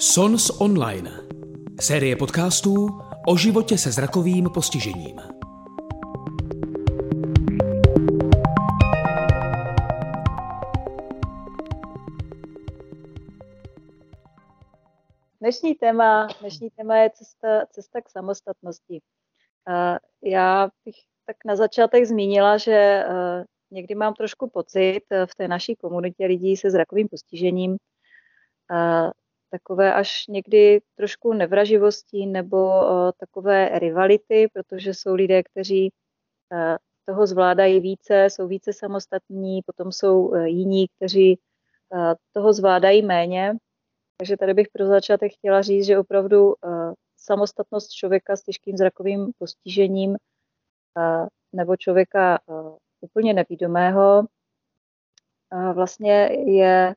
SONS Online. Série podcastů o životě se zrakovým postižením. Dnešní téma, dnešní téma je cesta, cesta k samostatnosti. Já bych tak na začátek zmínila, že někdy mám trošku pocit v té naší komunitě lidí se zrakovým postižením, takové až někdy trošku nevraživostí nebo uh, takové rivality, protože jsou lidé, kteří uh, toho zvládají více, jsou více samostatní, potom jsou uh, jiní, kteří toho zvládají méně. Takže tady bych pro začátek chtěla říct, že opravdu samostatnost člověka s těžkým zrakovým postižením nebo člověka úplně nevídomého vlastně je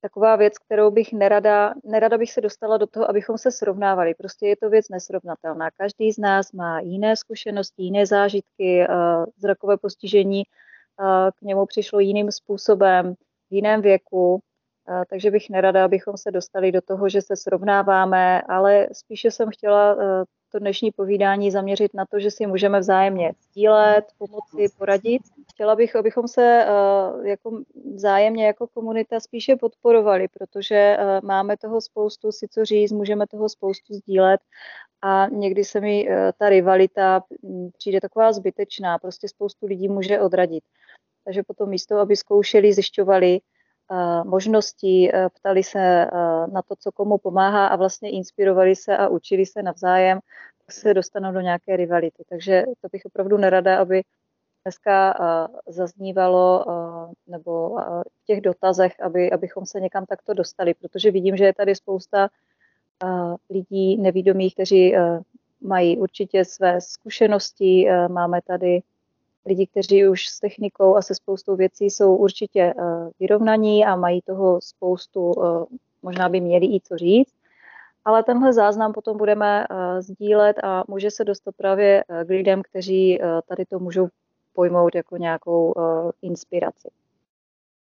taková věc, kterou bych nerada, nerada bych se dostala do toho, abychom se srovnávali. Prostě je to věc nesrovnatelná. Každý z nás má jiné zkušenosti, jiné zážitky, uh, zrakové postižení uh, k němu přišlo jiným způsobem, v jiném věku, uh, takže bych nerada, abychom se dostali do toho, že se srovnáváme, ale spíše jsem chtěla to dnešní povídání zaměřit na to, že si můžeme vzájemně sdílet, pomoci, poradit. Chtěla bych, abychom se uh, jako vzájemně jako komunita spíše podporovali, protože uh, máme toho spoustu si co říct, můžeme toho spoustu sdílet a někdy se mi uh, ta rivalita přijde taková zbytečná, prostě spoustu lidí může odradit. Takže potom místo, aby zkoušeli, zjišťovali, možností, ptali se na to, co komu pomáhá a vlastně inspirovali se a učili se navzájem, se dostanou do nějaké rivality. Takže to bych opravdu nerada, aby dneska zaznívalo nebo v těch dotazech, aby, abychom se někam takto dostali, protože vidím, že je tady spousta lidí nevídomých, kteří mají určitě své zkušenosti. Máme tady lidi, kteří už s technikou a se spoustou věcí jsou určitě vyrovnaní a mají toho spoustu, možná by měli i co říct ale tenhle záznam potom budeme uh, sdílet a může se dostat právě k lidem, kteří tady to můžou pojmout jako nějakou inspiraci.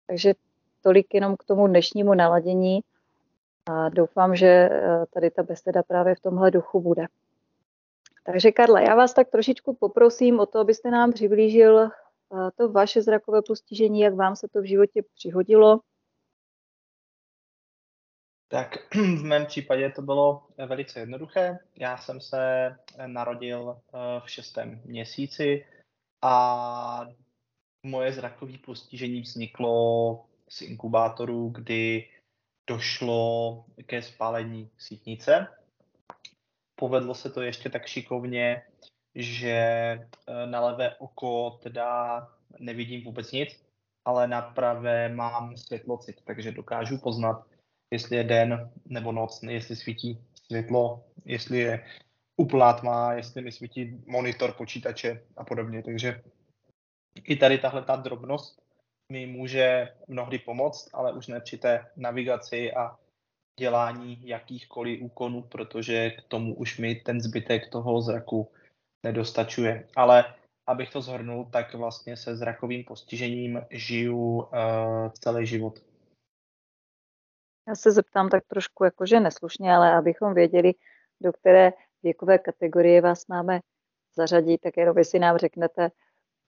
Takže tolik jenom k tomu dnešnímu naladění a doufám, že tady ta beseda právě v tomhle duchu bude. Takže Karla, já vás tak trošičku poprosím o to, abyste nám přiblížil uh, to vaše zrakové postižení, jak vám se to v životě přihodilo, tak v mém případě to bylo velice jednoduché. Já jsem se narodil eh, v šestém měsíci a moje zrakové postižení vzniklo z inkubátoru, kdy došlo ke spálení sítnice. Povedlo se to ještě tak šikovně, že eh, na levé oko teda nevidím vůbec nic, ale na pravé mám světlocit, takže dokážu poznat, jestli je den nebo noc, jestli svítí světlo, jestli je úplná tma, jestli mi svítí monitor počítače a podobně. Takže i tady tahle ta drobnost mi může mnohdy pomoct, ale už ne při té navigaci a dělání jakýchkoliv úkonů, protože k tomu už mi ten zbytek toho zraku nedostačuje. Ale abych to zhrnul, tak vlastně se zrakovým postižením žiju uh, celý život. Já se zeptám tak trošku jakože neslušně, ale abychom věděli, do které věkové kategorie vás máme zařadit, tak jenom si nám řeknete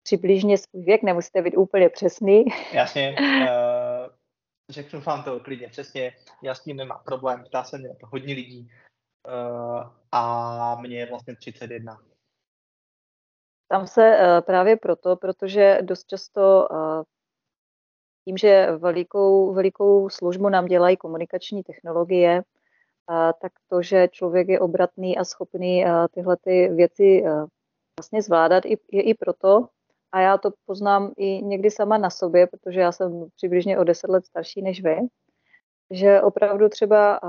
přibližně svůj věk, nemusíte být úplně přesný. Jasně, uh, řeknu vám to klidně přesně, já s tím nemám problém, ptá se mě to hodně lidí uh, a mě je vlastně 31. Tam se uh, právě proto, protože dost často uh, tím, že velikou, velikou službu nám dělají komunikační technologie, tak to, že člověk je obratný a schopný tyhle ty věci vlastně zvládat, je i proto, a já to poznám i někdy sama na sobě, protože já jsem přibližně o deset let starší než vy, že opravdu třeba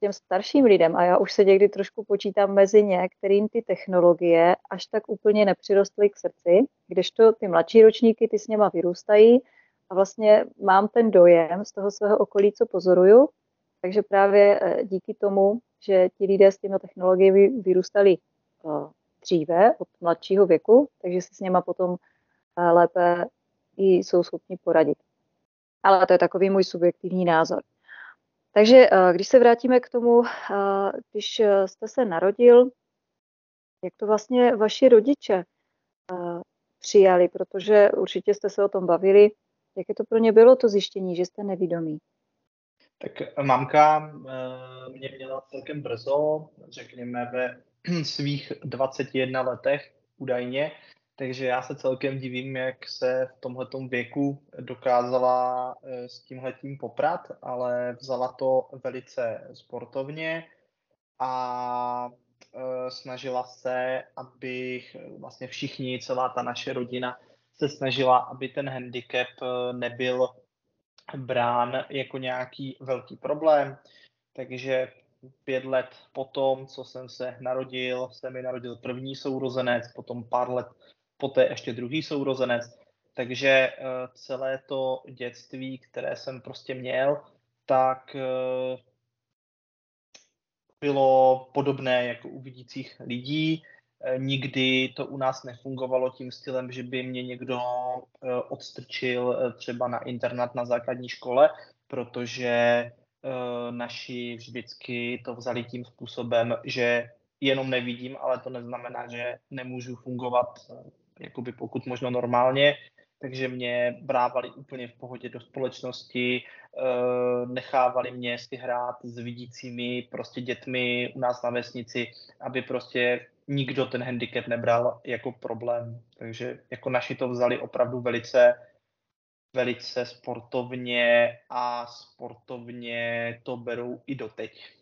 těm starším lidem, a já už se někdy trošku počítám mezi ně, kterým ty technologie až tak úplně nepřirostly k srdci, kdežto ty mladší ročníky, ty s něma vyrůstají a vlastně mám ten dojem z toho svého okolí, co pozoruju, takže právě eh, díky tomu, že ti lidé s těmi technologiemi vyrůstali eh, dříve, od mladšího věku, takže si s něma potom eh, lépe i jsou schopni poradit. Ale to je takový můj subjektivní názor. Takže když se vrátíme k tomu, když jste se narodil, jak to vlastně vaši rodiče přijali, protože určitě jste se o tom bavili, Jaké to pro ně bylo to zjištění, že jste nevidomý? Tak mamka eh, mě měla celkem brzo, řekněme ve svých 21 letech údajně, takže já se celkem divím, jak se v tomhletom věku dokázala eh, s tímhletím poprat, ale vzala to velice sportovně a eh, snažila se, abych vlastně všichni, celá ta naše rodina se snažila, aby ten handicap eh, nebyl brán jako nějaký velký problém. Takže pět let potom, co jsem se narodil, se mi narodil první sourozenec, potom pár let poté ještě druhý sourozenec. Takže eh, celé to dětství, které jsem prostě měl, tak eh, bylo podobné jako u vidících lidí. Eh, nikdy to u nás nefungovalo tím stylem, že by mě někdo odstrčil třeba na internát na základní škole, protože naši vždycky to vzali tím způsobem, že jenom nevidím, ale to neznamená, že nemůžu fungovat jakoby pokud možno normálně, takže mě brávali úplně v pohodě do společnosti, nechávali mě si hrát s vidícími prostě dětmi u nás na vesnici, aby prostě nikdo ten handicap nebral jako problém. Takže jako naši to vzali opravdu velice, velice sportovně a sportovně to berou i doteď.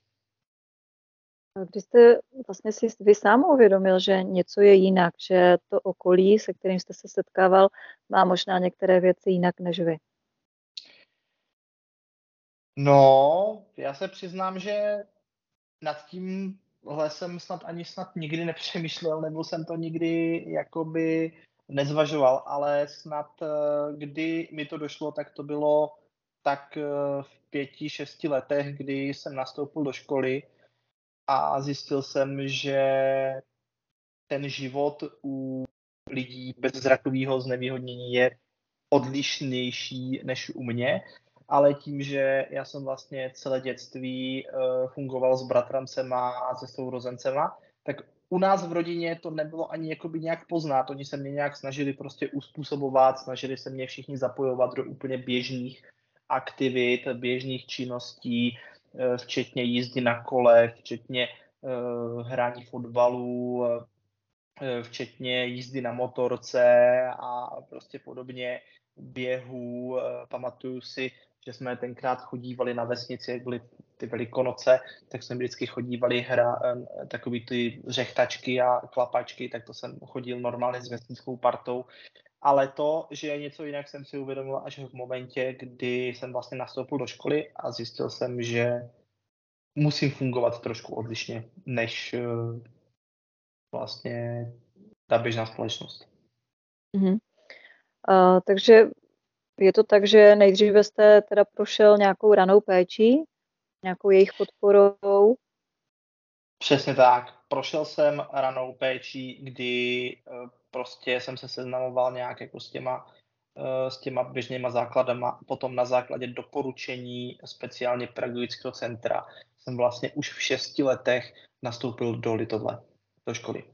Když jste vlastně si vy sám uvědomil, že něco je jinak, že to okolí, se kterým jste se setkával, má možná některé věci jinak než vy? No, já se přiznám, že nad tím jsem snad ani snad nikdy nepřemýšlel, nebo jsem to nikdy jakoby nezvažoval, ale snad eh, kdy mi to došlo, tak to bylo tak eh, v pěti, šesti letech, kdy jsem nastoupil do školy a zjistil jsem, že ten život u lidí bez zrakového znevýhodnění je odlišnější než u mě ale tím, že já jsem vlastně celé dětství uh, fungoval s bratrancema a se sourozencema, tak u nás v rodině to nebylo ani jakoby nějak poznat. Oni se mě nějak snažili prostě uspůsobovat, snažili se mě všichni zapojovat do úplně běžných aktivit, běžných činností, uh, včetně jízdy na kole, včetně uh, hraní fotbalu, včetně jízdy na motorce a prostě podobně běhů. Pamatuju si, že jsme tenkrát chodívali na vesnici, jak byly ty velikonoce, tak jsme vždycky chodívali hra, takový ty řechtačky a klapačky, tak to jsem chodil normálně s vesnickou partou. Ale to, že je něco jinak, jsem si uvědomil až v momentě, kdy jsem vlastně nastoupil do školy a zjistil jsem, že musím fungovat trošku odlišně, než eh, vlastně ta běžná společnost. Mm-hmm. Uh, takže je to tak, že nejdříve jste teda prošel nějakou ranou péčí, nějakou jejich podporou? Přesně tak. Prošel jsem ranou péčí, kdy eh, prostě jsem se seznamoval nějak jako s těma, eh, s těma běžnýma základama. Potom na základě doporučení speciálně pedagogického centra jsem vlastně už v šesti letech nastoupil do Litovle, do školy.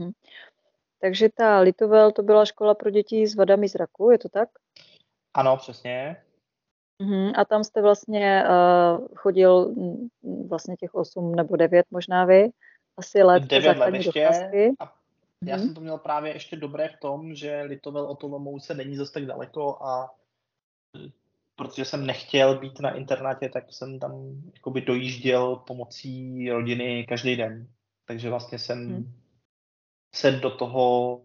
Hmm. Takže ta Litovel to byla škola pro děti s vadami zraku, je to tak? Ano, přesně. Uh-huh. A tam jste vlastně uh, chodil mm, vlastně těch 8 nebo 9 možná vy, asi let 9 let ještě. A já uh-huh. jsem to měl právě ještě dobré v tom, že Litovel o Olomouce není zase tak daleko a protože jsem nechtěl být na internátě, tak jsem tam jakoby dojížděl pomocí rodiny každý den. Takže vlastně jsem hmm. se do toho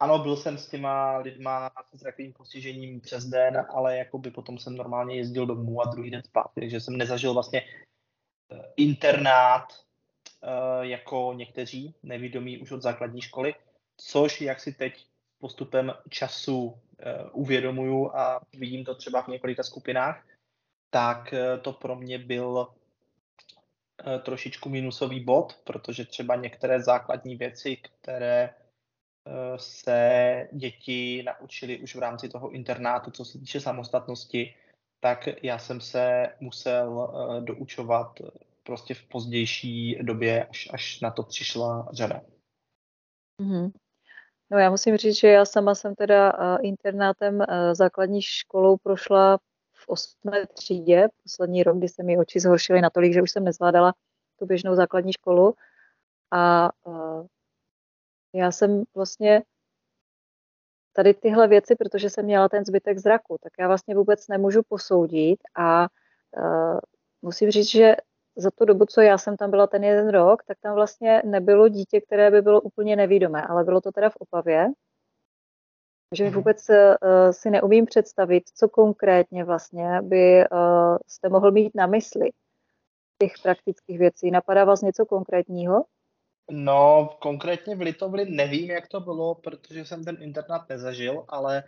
ano, byl jsem s těma lidma s zrakovým postižením přes den, ale jakoby potom jsem normálně jezdil domů a druhý den zpátky, takže jsem nezažil vlastně eh, internát eh, jako někteří nevědomí už od základní školy, což jak si teď postupem času eh, uvědomuju a vidím to třeba v několika skupinách, tak to pro mě byl trošičku minusový bod, protože třeba některé základní věci, které se děti naučili už v rámci toho internátu, co se týče samostatnosti, tak já jsem se musel doučovat prostě v pozdější době, až, až na to přišla řada. Mm-hmm. No já musím říct, že já sama jsem teda internátem základní školou prošla v osmé třídě, poslední rok, kdy se mi oči zhoršily natolik, že už jsem nezvládala tu běžnou základní školu. A já jsem vlastně tady tyhle věci, protože jsem měla ten zbytek zraku, tak já vlastně vůbec nemůžu posoudit a uh, musím říct, že za tu dobu, co já jsem tam byla ten jeden rok, tak tam vlastně nebylo dítě, které by bylo úplně nevídomé, ale bylo to teda v Opavě. Takže mm vůbec uh, si neumím představit, co konkrétně vlastně by uh, jste mohl mít na mysli těch praktických věcí. Napadá vás něco konkrétního? No, konkrétně v Litovli nevím, jak to bylo, protože jsem ten internát nezažil, ale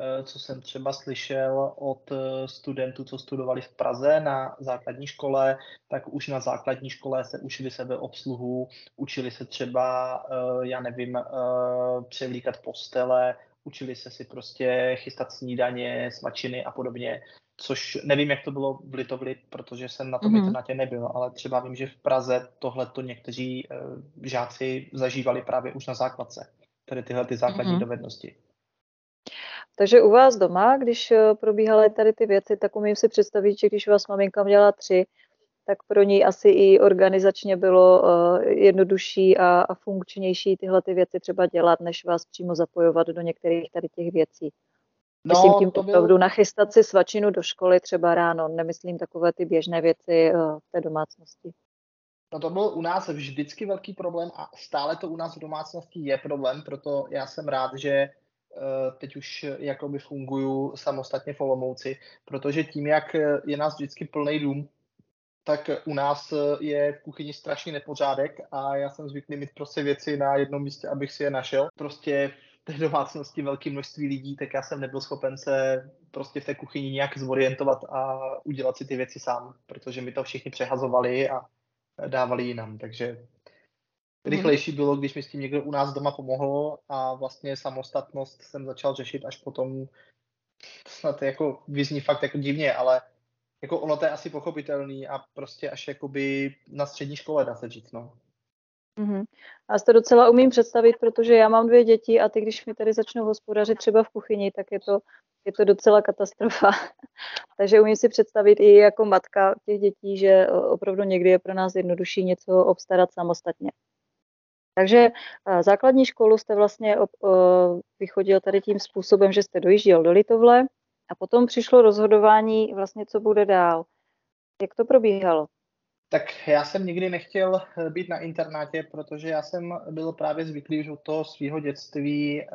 Eh, co jsem třeba slyšel od eh, studentů, co studovali v Praze na základní škole, tak už na základní škole se učili sebe obsluhu, učili se třeba, eh, já nevím, převlíkat postele, učili se si prostě chystat snídaně, smačiny a podobně, což nevím, jak to bylo v Litovli, protože jsem na tom mm-hmm. internátě nebyl, ale třeba vím, že v Praze tohle to někteří žáci zažívali právě už na základce, tedy tyhle ty základní mm-hmm. dovednosti. Takže u vás doma, když eh, probíhaly tady ty věci, tak umím si představit, že když vás maminka měla tři, tak pro ní asi i organizačně bylo uh, jednodušší a, a funkčnější tyhle ty věci třeba dělat, než vás přímo zapojovat do některých tady těch věcí. No, myslím tím to opravdu byl... nachystat si svačinu do školy třeba ráno, nemyslím takové ty běžné věci uh, v té domácnosti. No to byl u nás vždycky velký problém a stále to u nás v domácnosti je problém, proto já jsem rád, že Eh, teď už jakoby funguju samostatně v Olomouci, protože tím, jak je nás vždycky plný dům, tak u nás je v kuchyni strašný nepořádek a já jsem zvyklý mít prostě věci na jednom místě, abych si je našel. Prostě v té domácnosti velké množství lidí, tak já jsem nebyl schopen se prostě v té kuchyni nějak zorientovat a udělat si ty věci sám, protože mi to všichni přehazovali a dávali jinam, takže Mhm. Rychlejší bylo, když mi s tím někdo u nás doma pomohl a vlastně samostatnost jsem začal řešit až potom, snad jako vyzní fakt jako divně, ale jako ono to je asi pochopitelný a prostě až jakoby na střední škole dá se říct, no. Mm-hmm. A to docela umím představit, protože já mám dvě děti a ty, když mi tady začnou hospodařit třeba v kuchyni, tak je to, je to docela katastrofa. Takže umím si představit i jako matka těch dětí, že opravdu někdy je pro nás jednodušší něco obstarat samostatně. Takže eh, základní školu jste vlastně eh, vychodil tady tím způsobem, že jste dojížděl do Litovle a potom přišlo rozhodování vlastně, co bude dál. Jak to probíhalo? Tak já jsem nikdy nechtěl eh, být na internátě, protože já jsem byl právě zvyklý už od toho svého dětství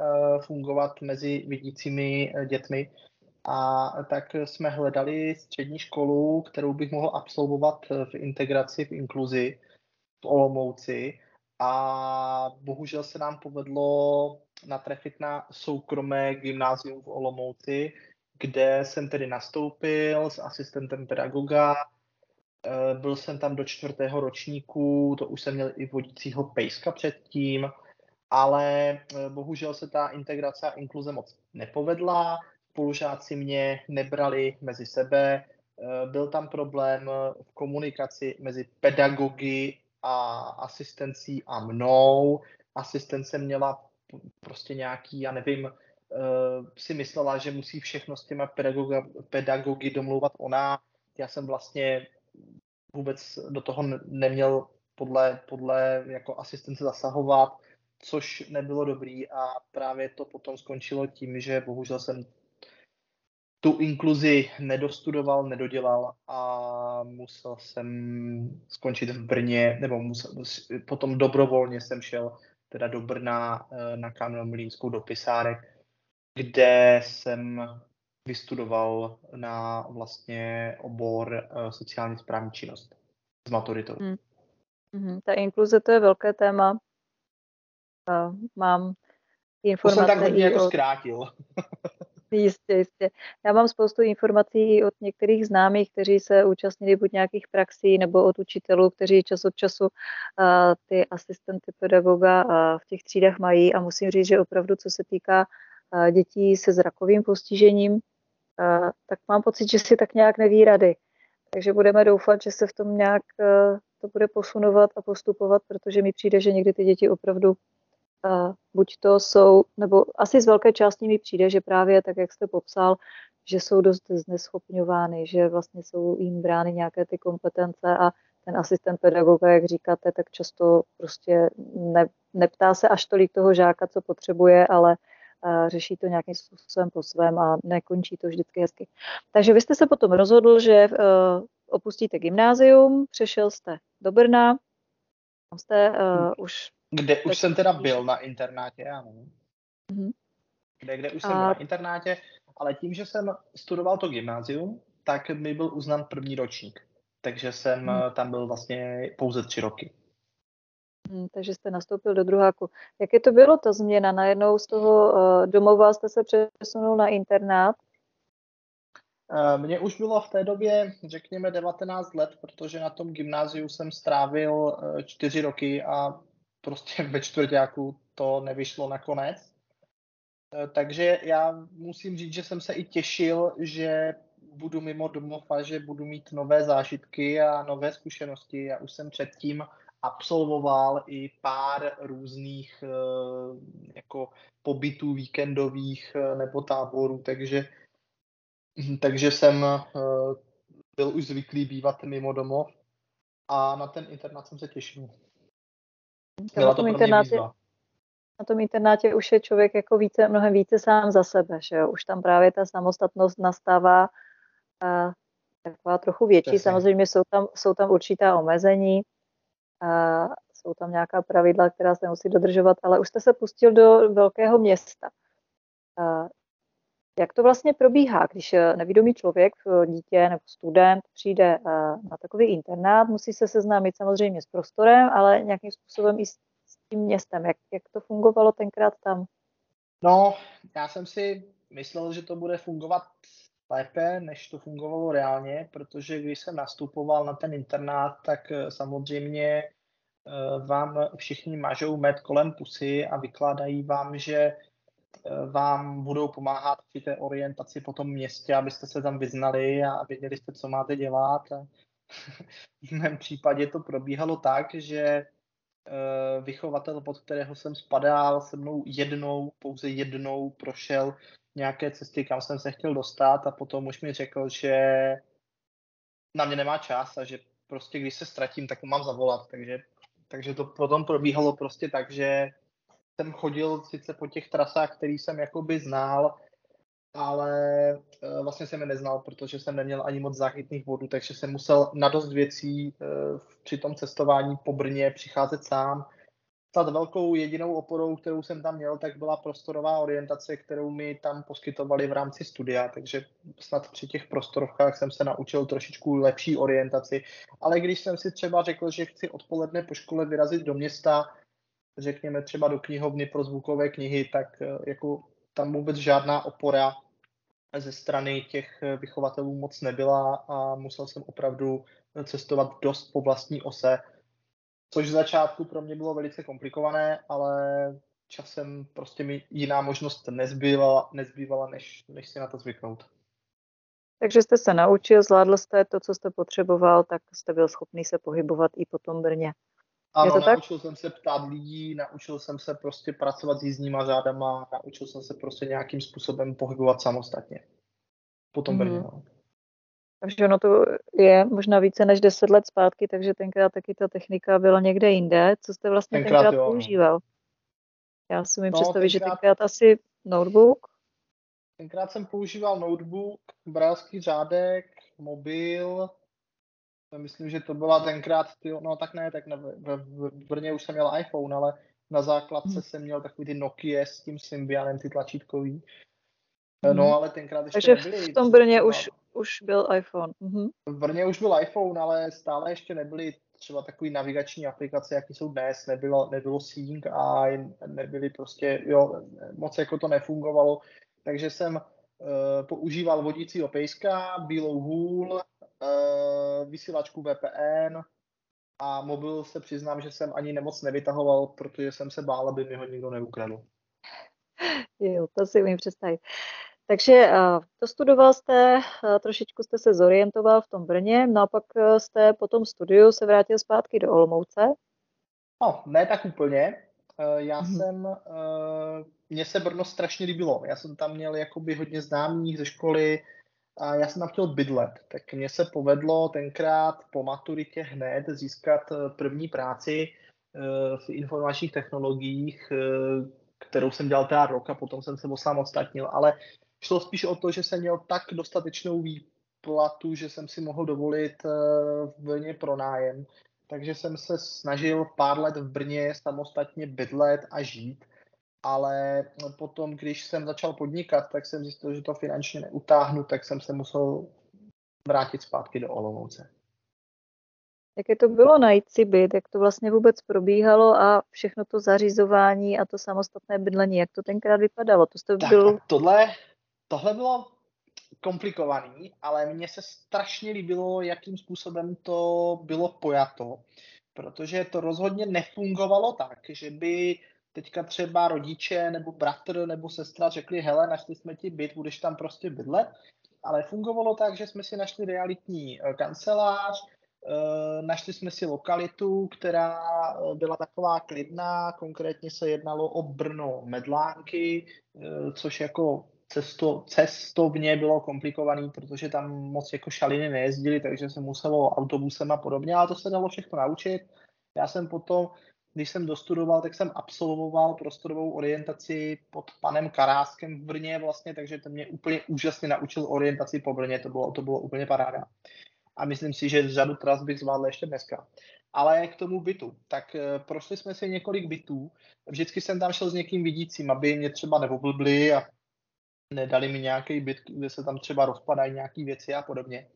fungovat mezi vidícími dětmi. A tak jsme hledali střední školu, kterou bych mohl absolvovat v integraci, v inkluzi v Olomouci a bohužel se nám povedlo natrefit na soukromé gymnázium v Olomouci, kde jsem tedy nastoupil s asistentem pedagoga. Eh, byl jsem tam do čtvrtého ročníku, to už jsem měl i vodícího pejska předtím, ale eh, bohužel se ta integrace a inkluze moc nepovedla. Spolužáci mě nebrali mezi sebe, eh, byl tam problém v komunikaci mezi pedagogy a asistencí a mnou. Asistence měla prostě nějaký, já nevím, si myslela, že musí všechno s těma pedagogy domlouvat ona. Já jsem vlastně vůbec do toho neměl podle, podle jako asistence zasahovat, což nebylo dobrý a právě to potom skončilo tím, že bohužel jsem tu inkluzi nedostudoval, nedodělal a musel jsem skončit v Brně, nebo musel, potom dobrovolně jsem šel teda do Brna eh, na Kamenomlínskou do Pisárek, kde jsem vystudoval na vlastně obor eh, sociální správní činnost s maturitou. Hmm. Hmm. Ta inkluze to je velké téma. Mám informace. To jsem tak hodně jako od... zkrátil. Jistě, jistě. Já mám spoustu informací od některých známých, kteří se účastnili buď nějakých praxí nebo od učitelů, kteří čas od času uh, ty asistenty pedagoga uh, v těch třídách mají a musím říct, že opravdu, co se týká uh, dětí se zrakovým postižením, tak mám pocit, že si tak nějak neví rady. Takže budeme doufat, že se v tom nějak to bude posunovat a postupovat, protože mi přijde, že někdy ty děti opravdu buď to jsou, nebo asi z velké části mi přijde, že právě tak, jak jste popsal, že jsou dost zneschopňovány, že vlastně jsou jim brány nějaké ty kompetence a ten asistent pedagoga, jak říkáte, tak často prostě ne, neptá se až tolik toho žáka, co potřebuje, ale řeší to nějakým způsobem po svém a nekončí to vždycky hezky. Takže vy jste se potom rozhodl, že uh, opustíte gymnázium, přešel jste do Brna, tam jste uh, už... Kde už jsem teda byl na internátě, ano. Mm-hmm. Kde, kde už jsem a... byl na internátě, ale tím, že jsem studoval to gymnázium, tak mi byl uznán první ročník. Takže jsem hmm. tam byl vlastně pouze tři roky. Hmm, takže jste nastoupil do druháku. Jak je to bylo, ta změna? Najednou z toho uh, domova jste se přesunul na internát? Uh, mně už bylo v té době, řekněme, 19 let, protože na tom gymnáziu jsem strávil uh, čtyři roky a prostě ve čtvrtáku to nevyšlo nakonec. Eh, takže já musím říct, že jsem se i těšil, že budu mimo domov a že budu mít nové zážitky a nové zkušenosti. Já už jsem předtím absolvoval i pár různých eh, jako pobytů víkendových eh, nebo táborů, takže, takže jsem byl už zvyklý bývat mimo domov a na ten internát jsem se těšil. Byla to pro mě výzva na tom internátě už je člověk jako více, mnohem více sám za sebe, že jo? Už tam právě ta samostatnost nastává a taková trochu větší. Přesně. Samozřejmě jsou tam, jsou tam určitá omezení, a jsou tam nějaká pravidla, která se musí dodržovat, ale už jste se pustil do velkého města. A jak to vlastně probíhá, když nevědomý člověk, dítě nebo student přijde na takový internát, musí se seznámit samozřejmě s prostorem, ale nějakým způsobem i s tím městem. Jak, jak to fungovalo tenkrát tam? No, já jsem si myslel, že to bude fungovat lépe, než to fungovalo reálně, protože když jsem nastupoval na ten internát, tak eh, samozřejmě eh, vám všichni mažou med kolem pusy a vykládají vám, že eh, vám budou pomáhat při té orientaci po tom městě, abyste se tam vyznali a věděli jste, co máte dělat. v mém případě to probíhalo tak, že Eh, vychovatel, pod kterého jsem spadal, se mnou jednou, pouze jednou prošel nějaké cesty, kam jsem se chtěl dostat a potom už mi řekl, že na mě nemá čas a že prostě když se ztratím, tak mám zavolat. Takže, takže to potom probíhalo prostě tak, že jsem chodil sice po těch trasách, který jsem jakoby znal, ale uh, vlastně jsem je neznal, protože jsem neměl ani moc záchytných bodů, takže jsem musel na dost věcí uh, při tom cestování po Brně přicházet sám. Snad velkou jedinou oporou, kterou jsem tam měl, tak byla prostorová orientace, kterou mi tam poskytovali v rámci studia, takže snad při těch prostorovkách jsem se naučil trošičku lepší orientaci. Ale když jsem si třeba řekl, že chci odpoledne po škole vyrazit do města, řekněme třeba do knihovny pro zvukové knihy, tak uh, jako tam vůbec žádná opora ze strany těch vychovatelů moc nebyla a musel jsem opravdu cestovat dost po vlastní ose, což v začátku pro mě bylo velice komplikované, ale časem prostě mi jiná možnost nezbývala, nezbývala než, než si na to zvyknout. Takže jste se naučil, zvládl jste to, co jste potřeboval, tak jste byl schopný se pohybovat i po tom Brně. Ano, je to naučil tak? jsem se ptát lidí, naučil jsem se prostě pracovat s jízdníma řádama, naučil jsem se prostě nějakým způsobem pohybovat samostatně. Potom mm. no. Takže ono to je možná více než 10 let zpátky, takže tenkrát taky ta technika byla někde jinde. Co jste vlastně tenkrát, tenkrát jo, no. používal? Já si umím no, představit, tenkrát, že tenkrát asi notebook. Tenkrát jsem používal notebook, brálský řádek, mobil, myslím, že to byla tenkrát, ty, no tak ne, tak ne, v, v Brně už jsem měl iPhone, ale na základce hmm. jsem měl takový ty Nokia s tím Symbianem, ty tlačítkový. Hmm. No, ale tenkrát ještě Takže nebyly. v tom Brně už, už byl iPhone. Hmm. V Brně už byl iPhone, ale stále ještě nebyly třeba takový navigační aplikace, jaký jsou dnes, nebylo, nebylo Sync a nebyly prostě, jo, moc jako to nefungovalo, takže jsem uh, používal vodící opejska, bílou hůl, uh, vysílačku VPN a mobil se přiznám, že jsem ani nemoc nevytahoval, protože jsem se bál, aby mi ho nikdo neukradl. Jo, to si umím představit. Takže to studoval jste, trošičku jste se zorientoval v tom Brně, no a pak jste po tom studiu se vrátil zpátky do Olomouce. No, ne tak úplně. Já mm-hmm. jsem, mně se Brno strašně líbilo. Já jsem tam měl jakoby hodně známých ze školy, a já jsem tam chtěl bydlet, tak mně se povedlo tenkrát po maturitě hned získat eh, první práci eh, v informačních technologiích, eh, kterou jsem dělal teda rok a potom jsem se osamostatnil, ale šlo spíš o to, že jsem měl tak dostatečnou výplatu, že jsem si mohl dovolit v Brně pronájem. Takže jsem se snažil pár let v Brně samostatně bydlet a žít ale potom, když jsem začal podnikat, tak jsem zjistil, že to finančně neutáhnu, tak jsem se musel vrátit zpátky do Olomouce. Jaké to bylo najít si byt, jak to vlastně vůbec probíhalo a všechno to zařizování a to samostatné bydlení, jak to tenkrát vypadalo? To jste tak, byl... tohle, tohle bylo komplikovaný, ale mně se strašně líbilo, jakým způsobem to bylo pojato, protože to rozhodně nefungovalo tak, že by teďka třeba rodiče nebo bratr nebo sestra řekli, hele, našli jsme ti byt, budeš tam prostě bydlet, ale fungovalo tak, že jsme si našli realitní eh, kancelář, eh, našli jsme si lokalitu, která eh, byla taková klidná, konkrétně se jednalo o Brno Medlánky, což jako cesto, cestovně bylo komplikovaný, protože tam moc jako šaliny nejezdili, takže se muselo autobusem a podobně, ale to se dalo všechno naučit. Já jsem potom když jsem dostudoval, tak jsem absolvoval prostorovou orientaci pod panem Karáskem v Brně vlastně, takže to mě úplně úžasně naučil orientaci po Brně, to bylo, to bylo úplně paráda. A myslím si, že řadu tras bych zvládl ještě dneska. Ale k tomu bytu. Tak uh, prošli jsme si několik bytů. Vždycky jsem tam šel s někým vidícím, aby mě třeba neoblbli a nedali mi nějaký byt, kde se tam třeba rozpadají nějaké věci a podobně.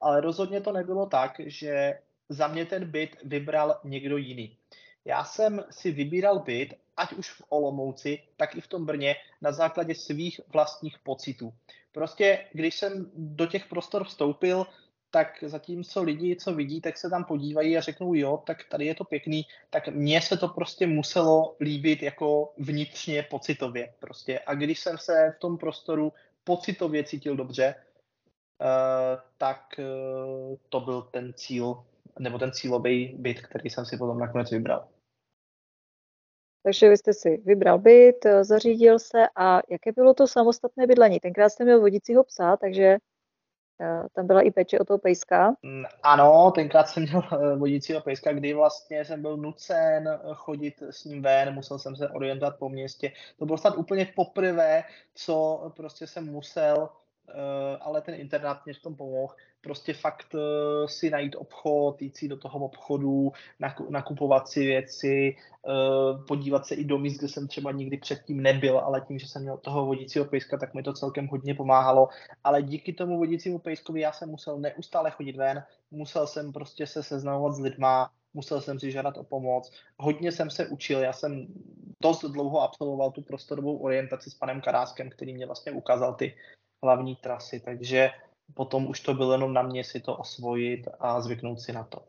Ale rozhodně to nebylo tak, že za mě ten byt vybral někdo jiný. Já jsem si vybíral byt, ať už v Olomouci, tak i v tom Brně, na základě svých vlastních pocitů. Prostě, když jsem do těch prostor vstoupil, tak zatímco lidi, co vidí, tak se tam podívají a řeknou, jo, tak tady je to pěkný, tak mně se to prostě muselo líbit jako vnitřně pocitově prostě. A když jsem se v tom prostoru pocitově cítil dobře, uh, tak uh, to byl ten cíl, nebo ten cílový byt, který jsem si potom nakonec vybral. Takže vy jste si vybral byt, eh, zařídil se a jaké bylo to samostatné bydlení? Tenkrát jste měl vodícího psa, takže tam byla i péče o toho pejska. Mm, ano, tenkrát jsem měl eh, vodícího pejska, kdy vlastně jsem byl nucen chodit s ním ven, musel jsem se orientovat po městě. To bylo snad úplně poprvé, co prostě jsem musel Eh, ale ten internet mě v tom pomohl. Prostě fakt eh, si najít obchod, jít si do toho obchodu, nakupovat si věci, eh, podívat se i do míst, kde jsem třeba nikdy předtím nebyl, ale tím, že jsem měl toho vodícího pejska, tak mi to celkem hodně pomáhalo. Ale díky tomu vodícímu pejskovi já jsem musel neustále chodit ven, musel jsem prostě se seznamovat s lidma, musel jsem si žádat o pomoc. Hodně jsem se učil, já jsem dost dlouho absolvoval tu prostorovou orientaci s panem Karáskem, který mě vlastně ukázal ty hlavní trasy, takže potom už to bylo jenom na mě si to osvojit a zvyknout si na to.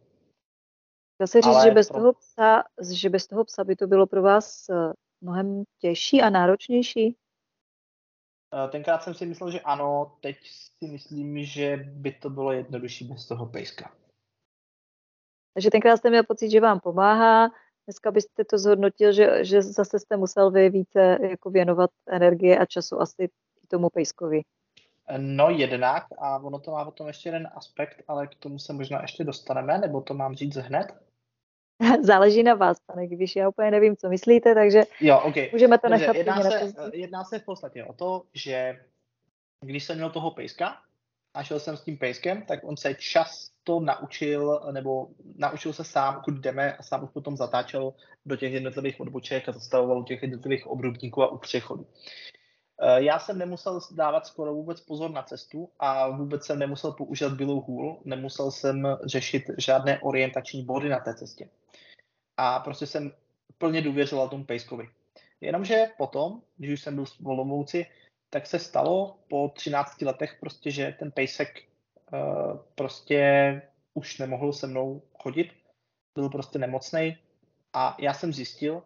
Dá se říct, že bez, pro... toho psa, že bez toho psa by to bylo pro vás eh, mnohem těžší a náročnější? Eh, tenkrát jsem si myslel, že ano, teď si myslím, že by to bylo jednodušší bez toho pejska. Takže tenkrát jste měl pocit, že vám pomáhá, dneska byste to zhodnotil, že, že zase jste musel vy více jako věnovat energie a času asi tomu pejskovi. No jednak a ono to má potom ještě jeden aspekt, ale k tomu se možná ještě dostaneme, nebo to mám říct hned? Záleží na vás, pane když já úplně nevím, co myslíte, takže jo, okay. můžeme to nechat. Jedná se, jedná se v podstatě o to, že když jsem měl toho pejska a šel jsem s tím pejskem, tak on se často naučil, nebo naučil se sám, kud jdeme a sám už potom zatáčel do těch jednotlivých odboček a zastavoval u těch jednotlivých obrubníků a u přechodu. Eh, já jsem nemusel dávat skoro vůbec pozor na cestu a vůbec jsem nemusel používat bílou hůl, nemusel jsem řešit žádné orientační body na té cestě. A prostě jsem plně důvěřoval tomu pejskovi. Jenomže potom, když už jsem byl v Olomouci, tak se stalo po 13 letech prostě, že ten pejsek uh, prostě už nemohl se mnou chodit, byl prostě nemocný a já jsem zjistil,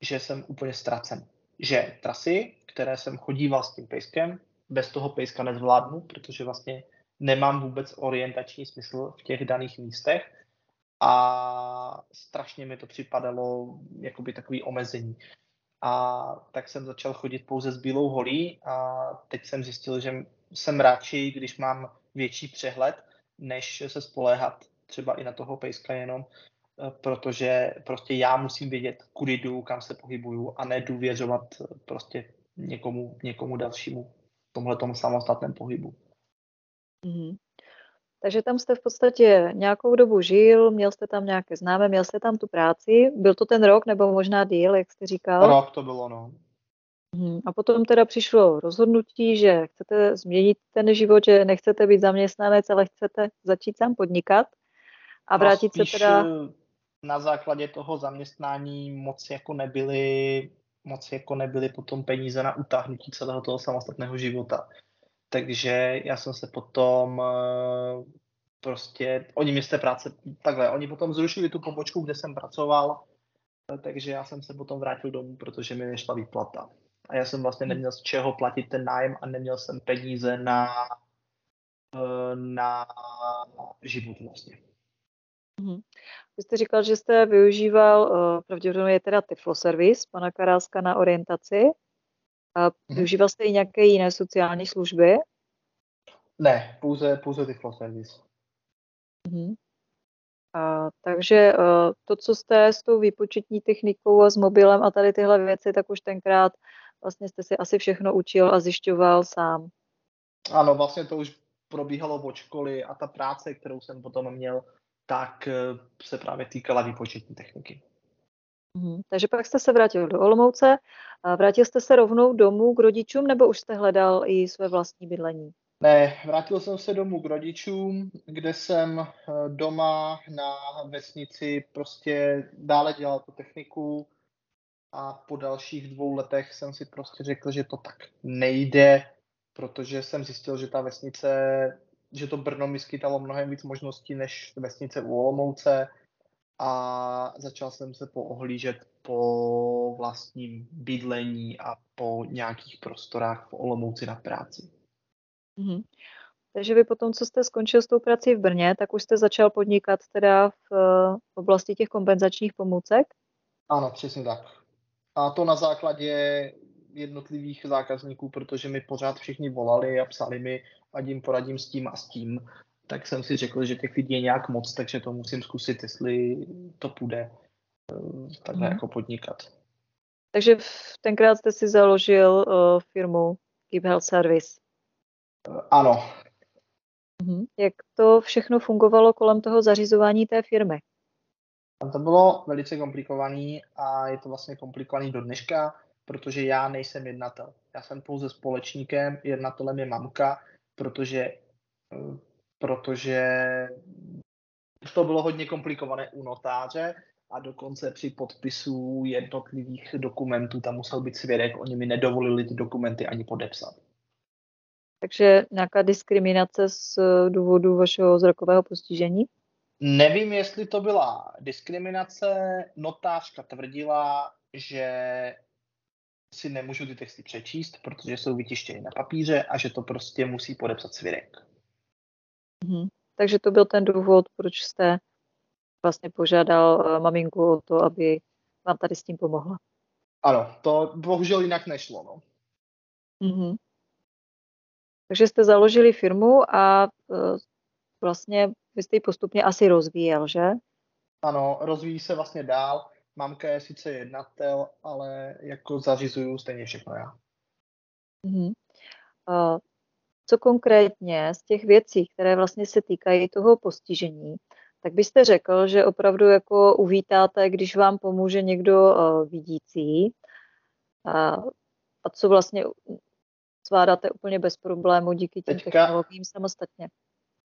že jsem úplně ztracen. Že trasy, které jsem chodíval s tím pejskem, bez toho pejska nezvládnu, protože vlastně nemám vůbec orientační smysl v těch daných místech a strašně mi to připadalo jakoby takový omezení. A tak jsem začal chodit pouze s bílou holí a teď jsem zjistil, že jsem radši, když mám větší přehled, než se spoléhat třeba i na toho pejska jenom, protože prostě já musím vědět, kudy jdu, kam se pohybuju a ne důvěřovat prostě někomu, někomu dalšímu v tomhle samostatném pohybu. Mm-hmm. Takže tam jste v podstatě nějakou dobu žil, měl jste tam nějaké známé, měl jste tam tu práci. Byl to ten rok nebo možná díl, jak jste říkal? Rok to bylo, no. Mhm. A potom teda přišlo rozhodnutí, že chcete změnit ten život, že nechcete být zaměstnanec, ale chcete začít sám podnikat a no, vrátit no, se teda... Eh, na základě toho zaměstnání moc jako nebyly, moc jako nebyly potom peníze na utáhnutí celého toho samostatného života. Takže já jsem se potom eh, prostě, oni mi z té práce, takhle, oni potom zrušili tu pobočku, kde jsem pracoval, eh, takže já jsem se potom vrátil domů, protože mi nešla výplata. A já jsem vlastně neměl z čeho platit ten nájem a neměl jsem peníze na, eh, na život vlastně. Mhm. Vy jste říkal, že jste využíval, pravděpodobně je teda Tiflo Service, pana Karáska na orientaci. A mhm. využíval jste i nějaké jiné sociální služby? Ne, pouze, pouze Tiflo Service. Uh-huh. A, takže uh, to, co jste s tou výpočetní technikou a s mobilem a tady tyhle věci, tak už tenkrát vlastně jste si asi všechno učil a zjišťoval sám. Ano, vlastně to už probíhalo od školy a ta práce, kterou jsem potom měl, tak uh, se právě týkala výpočetní techniky. Mhm. Takže pak jste se vrátil do Olomouce. A vrátil jste se rovnou domů k rodičům, nebo už jste hledal i své vlastní bydlení? Ne, vrátil jsem se domů k rodičům, kde jsem eh, doma na vesnici prostě dále dělal tu techniku a po dalších dvou letech jsem si prostě řekl, že to tak nejde, protože jsem zjistil, že ta vesnice, že to Brno mi skytalo mnohem víc možností než vesnice u Olomouce, a začal jsem se poohlížet po vlastním bydlení a po nějakých prostorách v Olomouci na práci. Mm-hmm. Takže vy potom, co jste skončil s tou prací v Brně, tak už jste začal podnikat teda v, v oblasti těch kompenzačních pomůcek? Ano, přesně tak. A to na základě jednotlivých zákazníků, protože mi pořád všichni volali a psali mi, ať jim poradím s tím a s tím tak jsem si řekl, že těch lidí je nějak moc, takže to musím zkusit, jestli to půjde eh, takhle mm. jako podnikat. Takže tenkrát jste si založil uh, firmu Keep Health Service. Uh, ano. Uh-huh. Jak to všechno fungovalo kolem toho zařizování té firmy? Tam to bylo velice komplikovaný a je to vlastně komplikovaný do dneška, protože já nejsem jednatel. Já jsem pouze společníkem, jednatelem je mamka, protože protože to bylo hodně komplikované u notáře a dokonce při podpisu jednotlivých dokumentů tam musel být svědek, oni mi nedovolili ty dokumenty ani podepsat. Takže nějaká diskriminace z důvodu vašeho zrakového postižení? Nevím, jestli to byla diskriminace. Notářka tvrdila, že si nemůžu ty texty přečíst, protože jsou vytištěny na papíře a že to prostě musí podepsat svědek. Mhm. Takže to byl ten důvod, proč jste vlastně požádal uh, maminku o to, aby vám tady s tím pomohla. Ano, to bohužel jinak nešlo. No. Mm-hmm. Takže jste založili firmu a uh, vlastně vy jste ji postupně asi rozvíjel, že? Ano, rozvíjí se vlastně dál. Mamka je sice jednatel, ale jako zařizuju stejně všechno já. Mm-hmm. Uh, co konkrétně z těch věcí, které vlastně se týkají toho postižení, tak byste řekl, že opravdu jako uvítáte, když vám pomůže někdo uh, vidící a, a co vlastně zvládáte úplně bez problému díky těm teďka, technologiím samostatně.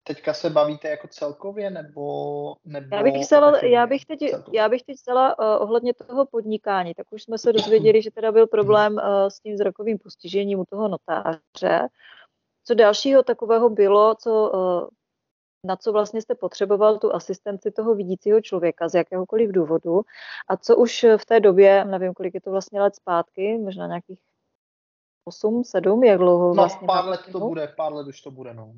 Teďka se bavíte jako celkově, nebo... nebo já, bych vzala, já, bych teď, já bych teď vzala uh, ohledně toho podnikání, tak už jsme se dozvěděli, že teda byl problém uh, s tím zrakovým postižením u toho notáře. Co dalšího takového bylo, co, eh, na co vlastně jste potřeboval tu asistenci toho vidícího člověka z jakéhokoliv důvodu a co už v té době, nevím, kolik je to vlastně let zpátky, možná nějakých 8, 7, jak dlouho no, vlastně? No, pár let to bude, pár let už to bude, no.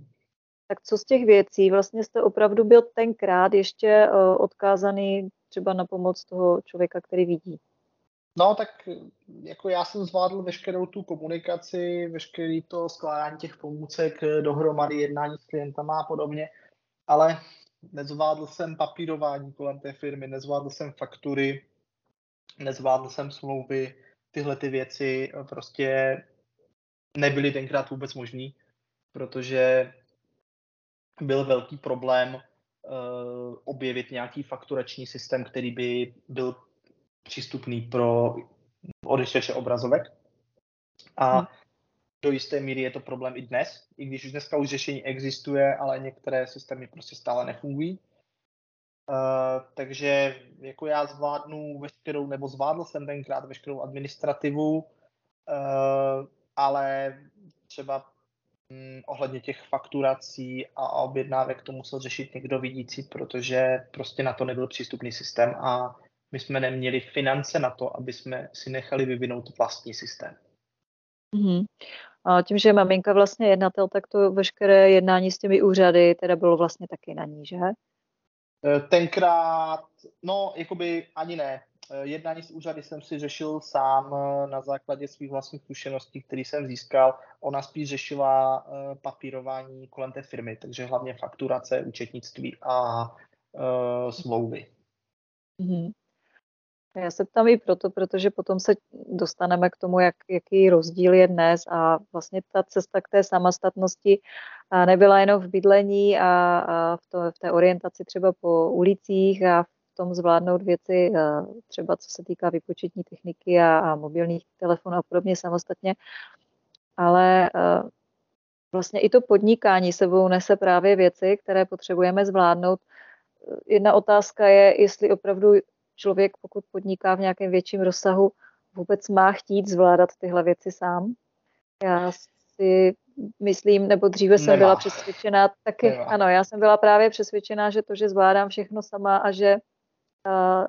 Tak co z těch věcí? Vlastně jste opravdu byl tenkrát ještě uh, odkázaný třeba na pomoc toho člověka, který vidí. No, tak jako já jsem zvládl veškerou tu komunikaci, veškerý to skládání těch pomůcek dohromady, jednání s klientama a podobně, ale nezvládl jsem papírování kolem té firmy, nezvládl jsem faktury, nezvládl jsem smlouvy, tyhle ty věci prostě nebyly tenkrát vůbec možný, protože byl velký problém uh, objevit nějaký fakturační systém, který by byl přístupný pro odeštěče obrazovek. A hmm. do jisté míry je to problém i dnes, i když už dneska už řešení existuje, ale některé systémy prostě stále nefungují. Uh, takže jako já zvládnu veškerou, nebo zvládl jsem tenkrát veškerou administrativu, uh, ale třeba ohledně těch fakturací a objednávek to musel řešit někdo vidící, protože prostě na to nebyl přístupný systém a my jsme neměli finance na to, aby jsme si nechali vyvinout vlastní systém. Mm-hmm. A tím, že je maminka vlastně jednatel, tak to veškeré jednání s těmi úřady teda bylo vlastně taky na ní, že? E, tenkrát, no, jakoby ani ne. E, jednání s úřady jsem si řešil sám e, na základě svých vlastních zkušeností, které jsem získal. Ona spíš řešila papírování kolem té firmy, takže hlavně fakturace, účetnictví a uh, smlouvy. Mm-hmm. Já se ptám i proto, protože potom se dostaneme k tomu, jak, jaký rozdíl je dnes a vlastně ta cesta k té samostatnosti nebyla jenom v bydlení a, a v, to, v té orientaci třeba po ulicích a v tom zvládnout věci třeba co se týká vypočetní techniky a, a mobilních telefonů a podobně samostatně, ale vlastně i to podnikání sebou nese právě věci, které potřebujeme zvládnout. Jedna otázka je, jestli opravdu člověk, pokud podniká v nějakém větším rozsahu, vůbec má chtít zvládat tyhle věci sám. Já si myslím, nebo dříve jsem Nemá. byla přesvědčená, taky Nemá. ano, já jsem byla právě přesvědčená, že to, že zvládám všechno sama a že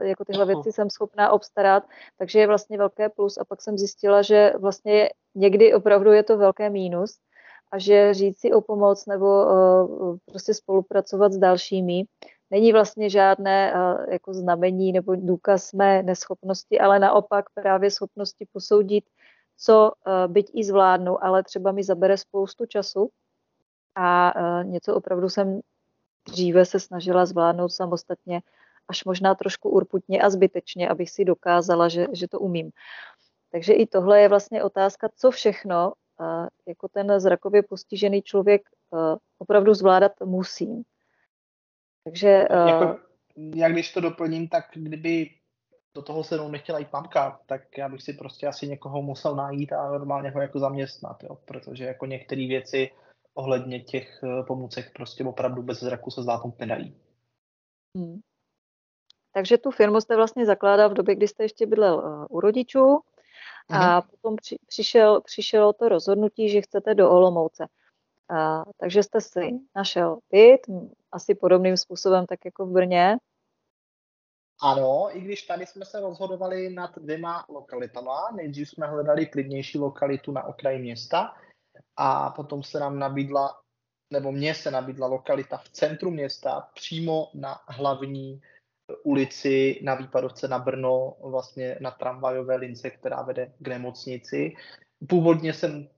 jako tyhle věci jsem schopná obstarat, takže je vlastně velké plus. A pak jsem zjistila, že vlastně někdy opravdu je to velké mínus a že říct si o pomoc nebo uh, prostě spolupracovat s dalšími není vlastně žádné uh, jako znamení nebo důkaz mé neschopnosti, ale naopak právě schopnosti posoudit, co uh, byť i zvládnu, ale třeba mi zabere spoustu času. A něco opravdu jsem dříve se snažila zvládnout samostatně, až možná trošku urputně a zbytečně, abych si dokázala, že, že to umím. Takže i tohle je vlastně otázka, co všechno jako ten zrakově postižený člověk opravdu zvládat musí. Takže... Jako, jak když to doplním, tak kdyby do toho se mnou nechtěla jít mamka, tak já bych si prostě asi někoho musel najít a normálně ho jako zaměstnat, jo? protože jako některé věci ohledně těch eh, pomůcek prostě opravdu bez zraku se zvládnout nedají. Hmm. Takže tu firmu jste vlastně zakládal v době, kdy jste ještě bydlel uh, u rodičů a hmm. potom při, přišel, přišelo to rozhodnutí, že chcete do Olomouce. A, takže jste si našel byt, asi podobným způsobem, tak jako v Brně. Ano, i když tady jsme se rozhodovali nad dvěma lokalitama. Nejdřív jsme hledali klidnější lokalitu na okraji města a potom se nám nabídla, nebo mně se nabídla lokalita v centru města, přímo na hlavní ulici na výpadovce na Brno, vlastně na tramvajové lince, která vede k nemocnici. Původně jsem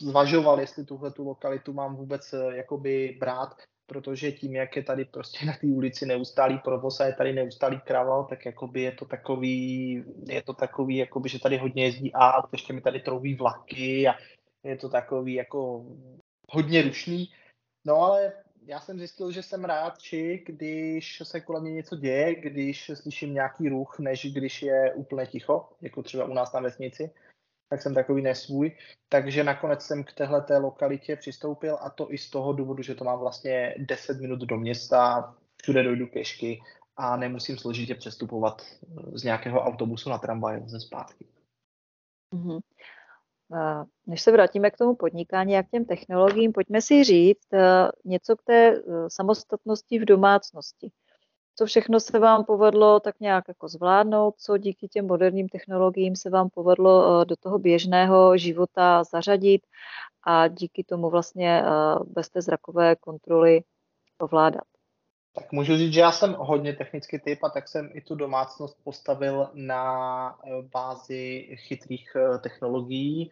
zvažoval, jestli tuhle tu lokalitu mám vůbec eh, jakoby brát, protože tím, jak je tady prostě na té ulici neustálý provoz a je tady neustálý kraval, tak jakoby je to takový, je to takový, jakoby, že tady hodně jezdí a ještě mi tady trouví vlaky a je to takový jako hodně rušný. No ale já jsem zjistil, že jsem rád, či když se kolem mě něco děje, když slyším nějaký ruch, než když je úplně ticho, jako třeba u nás na vesnici tak jsem takový nesvůj. Takže nakonec jsem k téhle té lokalitě přistoupil a to i z toho důvodu, že to mám vlastně 10 minut do města, všude dojdu pěšky a nemusím složitě přestupovat z nějakého autobusu na tramvaj ze zpátky. Mm-hmm. Než se vrátíme k tomu podnikání a k těm technologiím, pojďme si říct eh, něco k té eh, samostatnosti v domácnosti. co všechno se vám povedlo tak nějak jako zvládnout, co díky těm moderním technologiím se vám povedlo do toho běžného života zařadit a díky tomu vlastně bez té zrakové kontroly ovládat. Tak můžu říct, že já jsem hodně technický typ a tak jsem i tu domácnost postavil na eh, bázi chytrých eh, technologií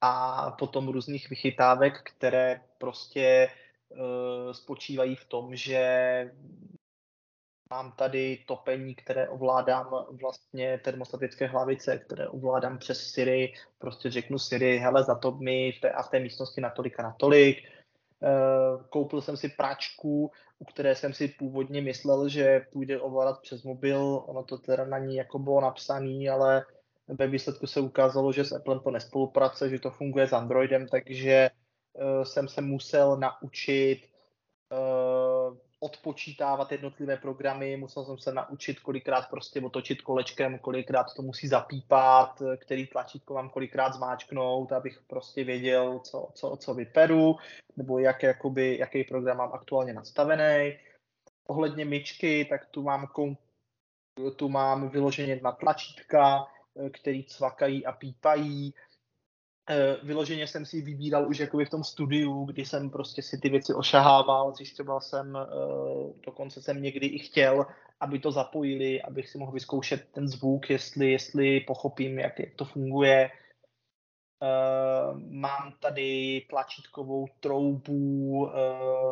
a potom různých vychytávek, které prostě uh, spočívají v tom, že mám tady topení, které ovládám vlastně termostatické hlavice, které ovládám přes Siri, prostě řeknu Siri, hele, za to mi v té a v té místnosti natolik a natolik, Eh, koupil jsem si práčku, u které jsem si původně myslel, že půjde ovládat přes mobil. Ono to teda na ní jako bylo napsané, ale ve výsledku se ukázalo, že s Applem to nespolupracuje, že to funguje s Androidem, takže uh, jsem se musel naučit uh, odpočítávat jednotlivé programy, musel jsem se naučit kolikrát prostě otočit kolečkem, kolikrát to musí zapípat, který tlačítko mám kolikrát zmáčknout, abych prostě věděl, co, co, co vyperu, nebo jak, jakoby, jaký program mám aktuálně nastavený. Ohledně myčky, tak tu mám, tu mám vyloženě na tlačítka, který cvakají a pípají, Eh, vyloženě jsem si vybíral už jakoby v tom studiu, kdy jsem prostě si ty věci ošahával, zjišťoval jsem, eh, dokonce jsem někdy i chtěl, aby to zapojili, abych si mohl vyzkoušet ten zvuk, jestli, jestli pochopím, jak, jak to funguje. Uh, mám tady tlačítkovou troubu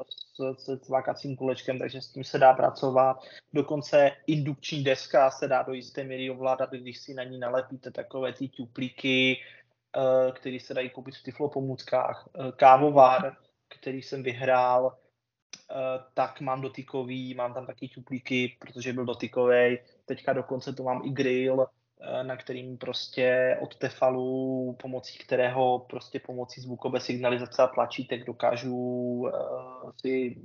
s, s cvakacím kolečkem, takže s tím se dá pracovat. Dokonce indukční deska se dá do jisté míry ovládat, když si na ní nalepíte takové ty tuplíky, Eh, který se dají koupit v Tiflo pomůckách, eh, kávovár, který jsem vyhrál, eh, tak mám dotykový, mám tam taky čuplíky, protože byl dotykový. Teďka dokonce tu mám i grill, na kterým prostě od Tefalu, pomocí kterého prostě pomocí zvukové signalizace a tlačítek dokážu si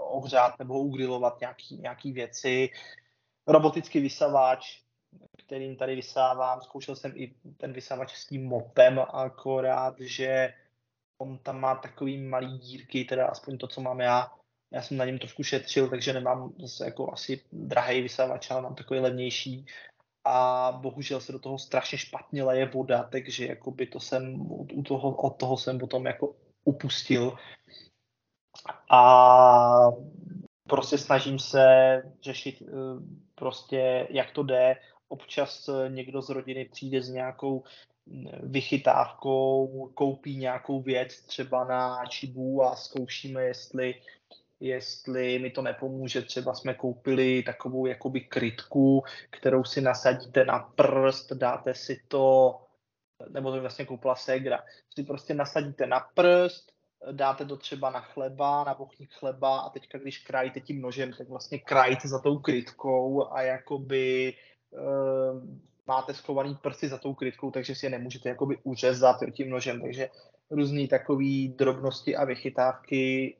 ohřát nebo ugrilovat nějaký, nějaký věci. Robotický vysavač, kterým tady vysávám. Zkoušel jsem i ten vysavač s tím mopem, akorát, že on tam má takový malý dírky, teda aspoň to, co mám já. Já jsem na něm trošku šetřil, takže nemám zase jako asi drahý vysavač, ale mám takový levnější. A bohužel se do toho strašně špatně leje voda, takže jakoby to jsem, u toho, od toho jsem potom jako upustil. A prostě snažím se řešit eh, prostě, jak to jde, občas eh, někdo z rodiny přijde s nějakou mm, vychytávkou, koupí nějakou věc třeba na čibu a zkoušíme, jestli, jestli mi to nepomůže. Třeba jsme koupili takovou jakoby krytku, kterou si nasadíte na prst, dáte si to, nebo to vlastně koupila Segra, si prostě nasadíte na prst, dáte to třeba na chleba, na bochník chleba a teďka, když krajíte tím nožem, tak vlastně krajíte za tou krytkou a jakoby máte schovaný prsty za tou krytkou, takže si je nemůžete jakoby uřezat tím nožem, takže různé takové drobnosti a vychytávky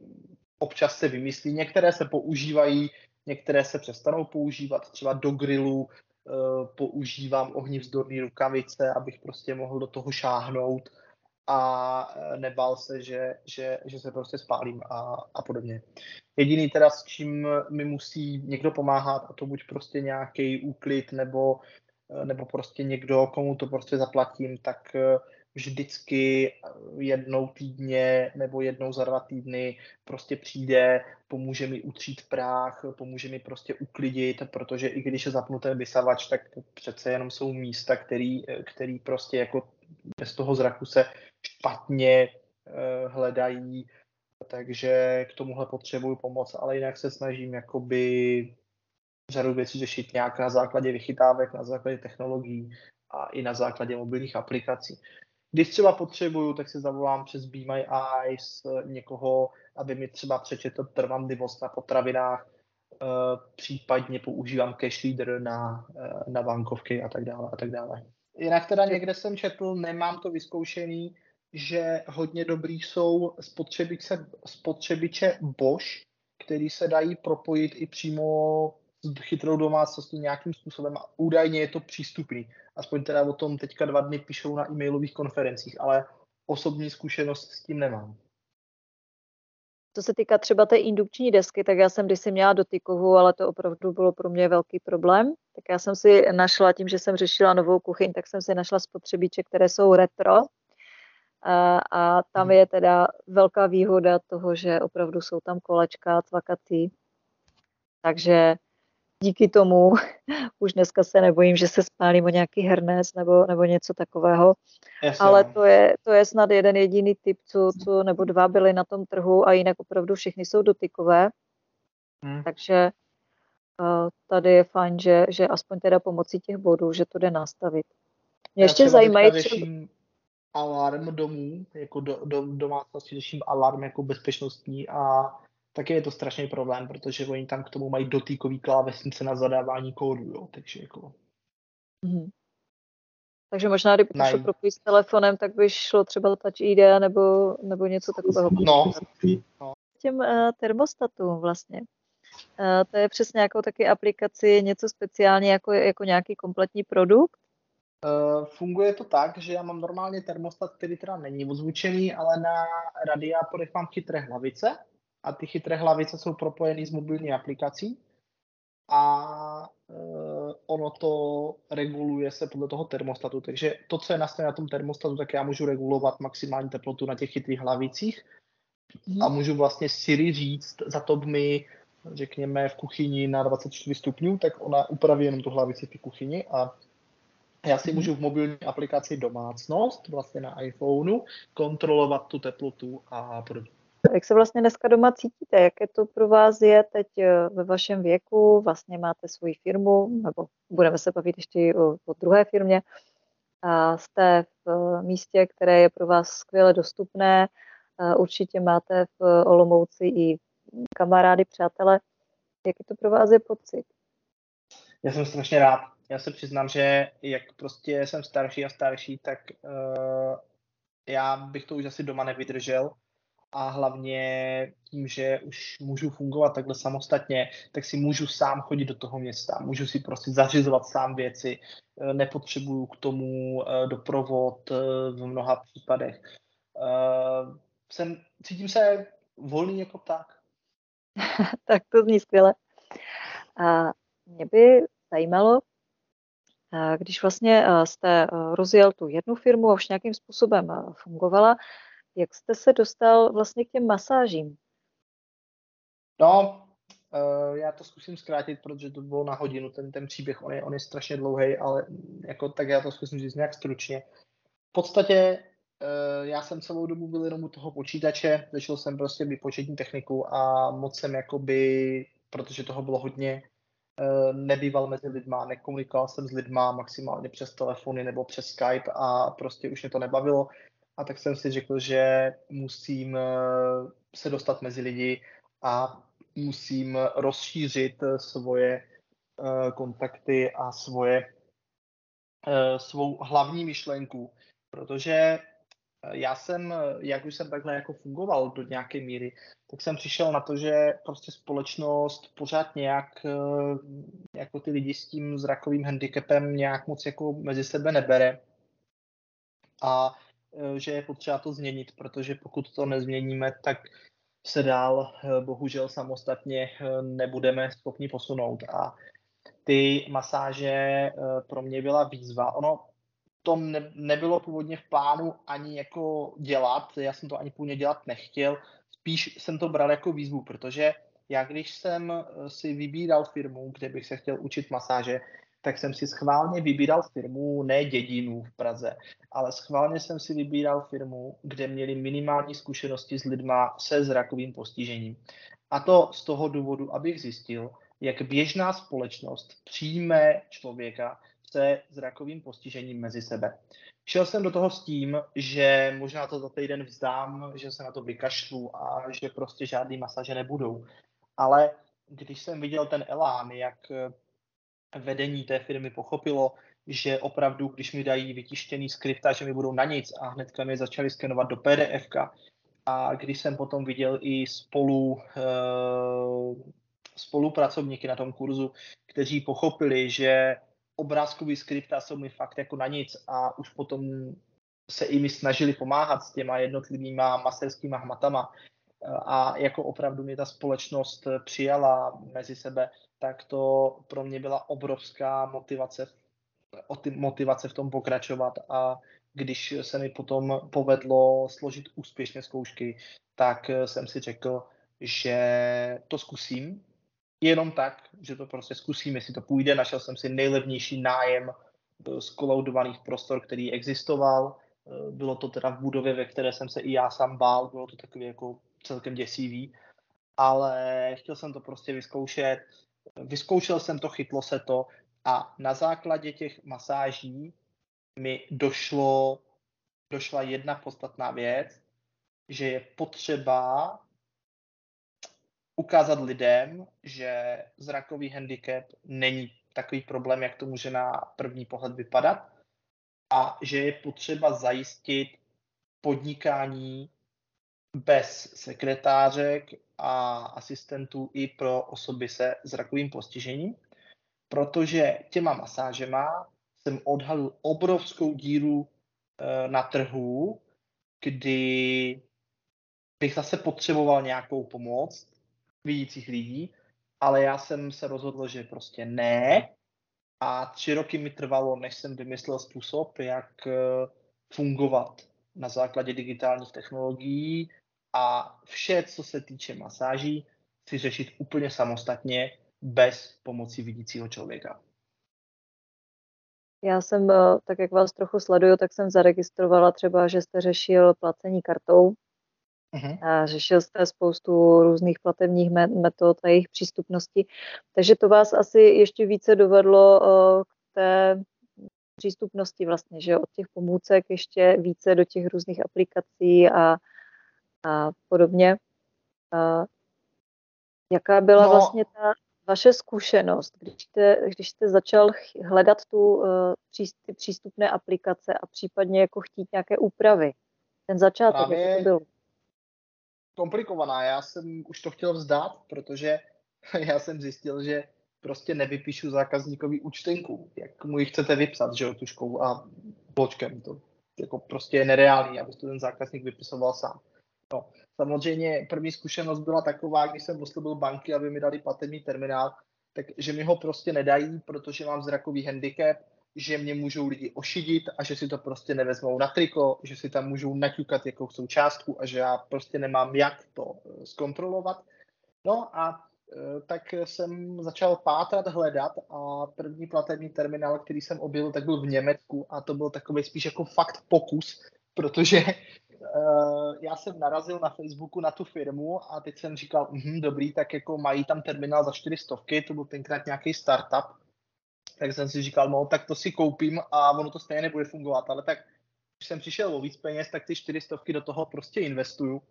občas se vymyslí. Některé se používají, některé se přestanou používat, třeba do grilu uh, používám ohnivzdorné rukavice, abych prostě mohl do toho šáhnout a eh, nebál se, že, že, že se prostě spálím a, a podobně. Jediný teda, s čím mi musí někdo pomáhat, a to buď prostě nějaký úklid, nebo, eh, nebo prostě někdo, komu to prostě zaplatím, tak eh, vždycky jednou týdně nebo jednou za dva týdny prostě přijde, pomůže mi utřít práh, pomůže mi prostě uklidit, protože i když je zapnuté vysavač, tak přece jenom jsou místa, který, který prostě jako bez toho zraku se špatně uh, hledají, takže k tomuhle potřebuju pomoc, ale jinak se snažím jakoby řadu věcí řešit nějak na základě vychytávek, na základě technologií a i na základě mobilních aplikací. Když třeba potřebuju, tak se zavolám přes Be My Eyes někoho, aby mi třeba přečetl trvanlivost na potravinách, uh, případně používám cash leader na, na bankovky a tak dále a tak dále. Jinak teda někde jsem četl, nemám to vyzkoušený, že hodně dobrý jsou spotřebiče, spotřebiče Bosch, který se dají propojit i přímo s chytrou domácností nějakým způsobem a údajně je to přístupný. Aspoň teda o tom teďka dva dny píšou na e-mailových konferencích, ale osobní zkušenost s tím nemám. Co se týká třeba té indukční desky, tak já jsem kdysi měla dotykovou, ale to opravdu bylo pro mě velký problém. Tak já jsem si našla, tím, že jsem řešila novou kuchyň, tak jsem si našla spotřebíče, které jsou retro. A, a tam mhm. je teda velká výhoda toho, že opravdu jsou tam kolečka cvakatý. Takže díky tomu už dneska se nebojím, že se spálím o nějaký hernes nebo, nebo něco takového. Jasně. Ale to je, to je snad jeden jediný typ, co, co, nebo dva byly na tom trhu a jinak opravdu všichni jsou dotykové. Hmm. Takže tady je fajn, že, že aspoň teda pomocí těch bodů, že to jde nastavit. Mě Já ještě zajímají třeba... alarm domů, jako do, do, domácnosti řeším alarm jako bezpečnostní a také je to strašný problém, protože oni tam k tomu mají dotýkový klávesnice na zadávání kódu, jo, takže jako... Mm-hmm. Takže možná, kdyby to šlo propojit s telefonem, tak by šlo třeba Touch ID nebo, nebo něco takového. No, no. Těm uh, termostatům vlastně. Uh, to je přesně jako taky aplikaci něco speciálně jako, jako nějaký kompletní produkt? Uh, funguje to tak, že já mám normálně termostat, který teda není ozvučený, ale na radiátorech mám chytré hlavice a ty chytré hlavice jsou propojeny s mobilní aplikací a e, ono to reguluje se podle toho termostatu. Takže to, co je nastavené na tom termostatu, tak já můžu regulovat maximální teplotu na těch chytrých hlavicích a mhm. můžu vlastně Siri říct, za to mi řekněme v kuchyni na 24 stupňů, tak ona upraví jenom tu hlavici v té kuchyni a já si mhm. můžu v mobilní aplikaci domácnost, vlastně na iPhoneu, kontrolovat tu teplotu a podobně. Jak se vlastně dneska doma cítíte? Jaké to pro vás je teď eh, ve vašem věku? Vlastně máte svoji firmu, nebo budeme se bavit ještě o, o druhé firmě. A jste v eh, místě, které je pro vás skvěle dostupné. A určitě máte v Olomouci i kamarády, přátele. Jaký to pro vás je pocit? Já jsem strašně rád. Já se přiznám, že jak prostě jsem starší a starší, tak uh, já bych to už asi doma nevydržel a hlavně tím, že už můžu fungovat takhle samostatně, tak si můžu sám chodit do toho města, můžu si prostě zařizovat sám věci, eh, nepotřebuju k tomu eh, doprovod v mnoha případech. Jsem, cítím se volný jako pták. tak to zní skvěle. A mě by zajímalo, když vlastně jste rozjel tu jednu firmu a už nějakým způsobem fungovala, jak jste se dostal vlastně k těm masážím? No, já to zkusím zkrátit, protože to bylo na hodinu, ten, ten příběh, on je, on je strašně dlouhý, ale jako, tak já to zkusím říct nějak stručně. V podstatě já jsem celou dobu byl jenom u toho počítače, začal jsem prostě vypočetní techniku a moc jsem jakoby, protože toho bylo hodně, nebýval mezi lidma, nekomunikoval jsem s lidma maximálně přes telefony nebo přes Skype a prostě už mě to nebavilo. A tak jsem si řekl, že musím eh, se dostat mezi lidi a musím rozšířit eh, svoje eh, kontakty a svoje, svou hlavní myšlenku, protože já jsem, jak už jsem takhle jako fungoval do nějaké míry, tak jsem přišel na to, že prostě společnost pořád nějak jako ty lidi s tím zrakovým handicapem nějak moc jako mezi sebe nebere. A Eh, že je potřeba to změnit, protože pokud to nezměníme, tak se dál eh, bohužel samostatně eh, nebudeme schopni posunout. A ty masáže pro mě byla výzva. Ono to ne, nebylo původně v plánu ani jako dělat, já jsem to ani původně dělat nechtěl, spíš jsem to bral jako výzvu, protože já když jsem si vybíral firmu, kde bych se chtěl učit masáže, tak jsem si schválně vybíral firmu, ne dědinu v Praze, ale schválně jsem si vybíral firmu, kde měli minimální zkušenosti s lidma se zrakovým postižením. A to z toho důvodu, abych zjistil, jak běžná společnost přijme člověka se zrakovým postižením mezi sebe. Šel jsem do toho s tím, že možná to za týden vzdám, že se na to vykašlu a že prostě žádný masaže nebudou. Ale když jsem viděl ten elán, jak vedení té firmy pochopilo, že opravdu, když mi dají vytištěný skripta, že mi budou na nic a hnedka mi začali skenovat do pdf a když jsem potom viděl i spolu uh, spolupracovníky na tom kurzu, kteří pochopili, že obrázkový skripta jsou mi fakt jako na nic a už potom se i mi snažili pomáhat s těma jednotlivýma masterskýma hmatama, a jako opravdu mě ta společnost přijala mezi sebe, tak to pro mě byla obrovská motivace, motivace v tom pokračovat. A když se mi potom povedlo složit úspěšně zkoušky, tak jsem si řekl, že to zkusím, jenom tak, že to prostě zkusím, jestli to půjde. Našel jsem si nejlevnější nájem z kolaudovaných prostor, který existoval. Bylo to teda v budově, ve které jsem se i já sám bál, bylo to takový jako celkem děsivý, ale chtěl jsem to prostě vyzkoušet. Vyzkoušel jsem to, chytlo se to a na základě těch masáží mi došlo, došla jedna podstatná věc, že je potřeba ukázat lidem, že zrakový handicap není takový problém, jak to může na první pohled vypadat a že je potřeba zajistit podnikání bez sekretářek a asistentů i pro osoby se zrakovým postižením, protože těma masážema jsem odhalil obrovskou díru e, na trhu, kdy bych zase potřeboval nějakou pomoc vidících lidí, ale já jsem se rozhodl, že prostě ne. A tři roky mi trvalo, než jsem vymyslel způsob, jak e, fungovat na základě digitálních technologií a vše, co se týče masáží, si řešit úplně samostatně bez pomoci vidícího člověka. Já jsem, eh, tak jak vás trochu sleduju, tak jsem zaregistrovala třeba, že jste řešil placení kartou. Uh-huh. A řešil jste spoustu různých platebních metod a jejich přístupnosti. Takže to vás asi ještě více dovedlo eh, k té přístupnosti vlastně, že od těch pomůcek ještě více do těch různých aplikací a, a podobně. A jaká byla no, vlastně ta vaše zkušenost, když jste, když jste začal hledat tu, uh, ty přístupné aplikace a případně jako chtít nějaké úpravy? Ten začátek, Právě jak to bylo? Komplikovaná. Já jsem už to chtěl vzdát, protože já jsem zjistil, že prostě nevypíšu zákazníkovi účtenku, jak mu ji chcete vypsat, že jo, tuškou a bločkem. To jako prostě je nereálný, aby to ten zákazník vypisoval sám. No, samozřejmě první zkušenost byla taková, když jsem oslobil banky, aby mi dali platební terminál, tak že mi ho prostě nedají, protože mám zrakový handicap, že mě můžou lidi ošidit a že si to prostě nevezmou na triko, že si tam můžou naťukat jakou jsou částku a že já prostě nemám jak to eh, zkontrolovat. No a eh, tak jsem začal pátrat, hledat a první platební terminál, který jsem objevil, tak byl v Německu a to byl takový spíš jako fakt pokus, protože uh, já jsem narazil na Facebooku na tu firmu a teď jsem říkal, hm, dobrý, tak jako mají tam terminál za 400, to byl tenkrát nějaký startup, tak jsem si říkal, no tak to si koupím a ono to stejně nebude fungovat, ale tak když jsem přišel o víc peněz, tak ty 400 do toho prostě investuju.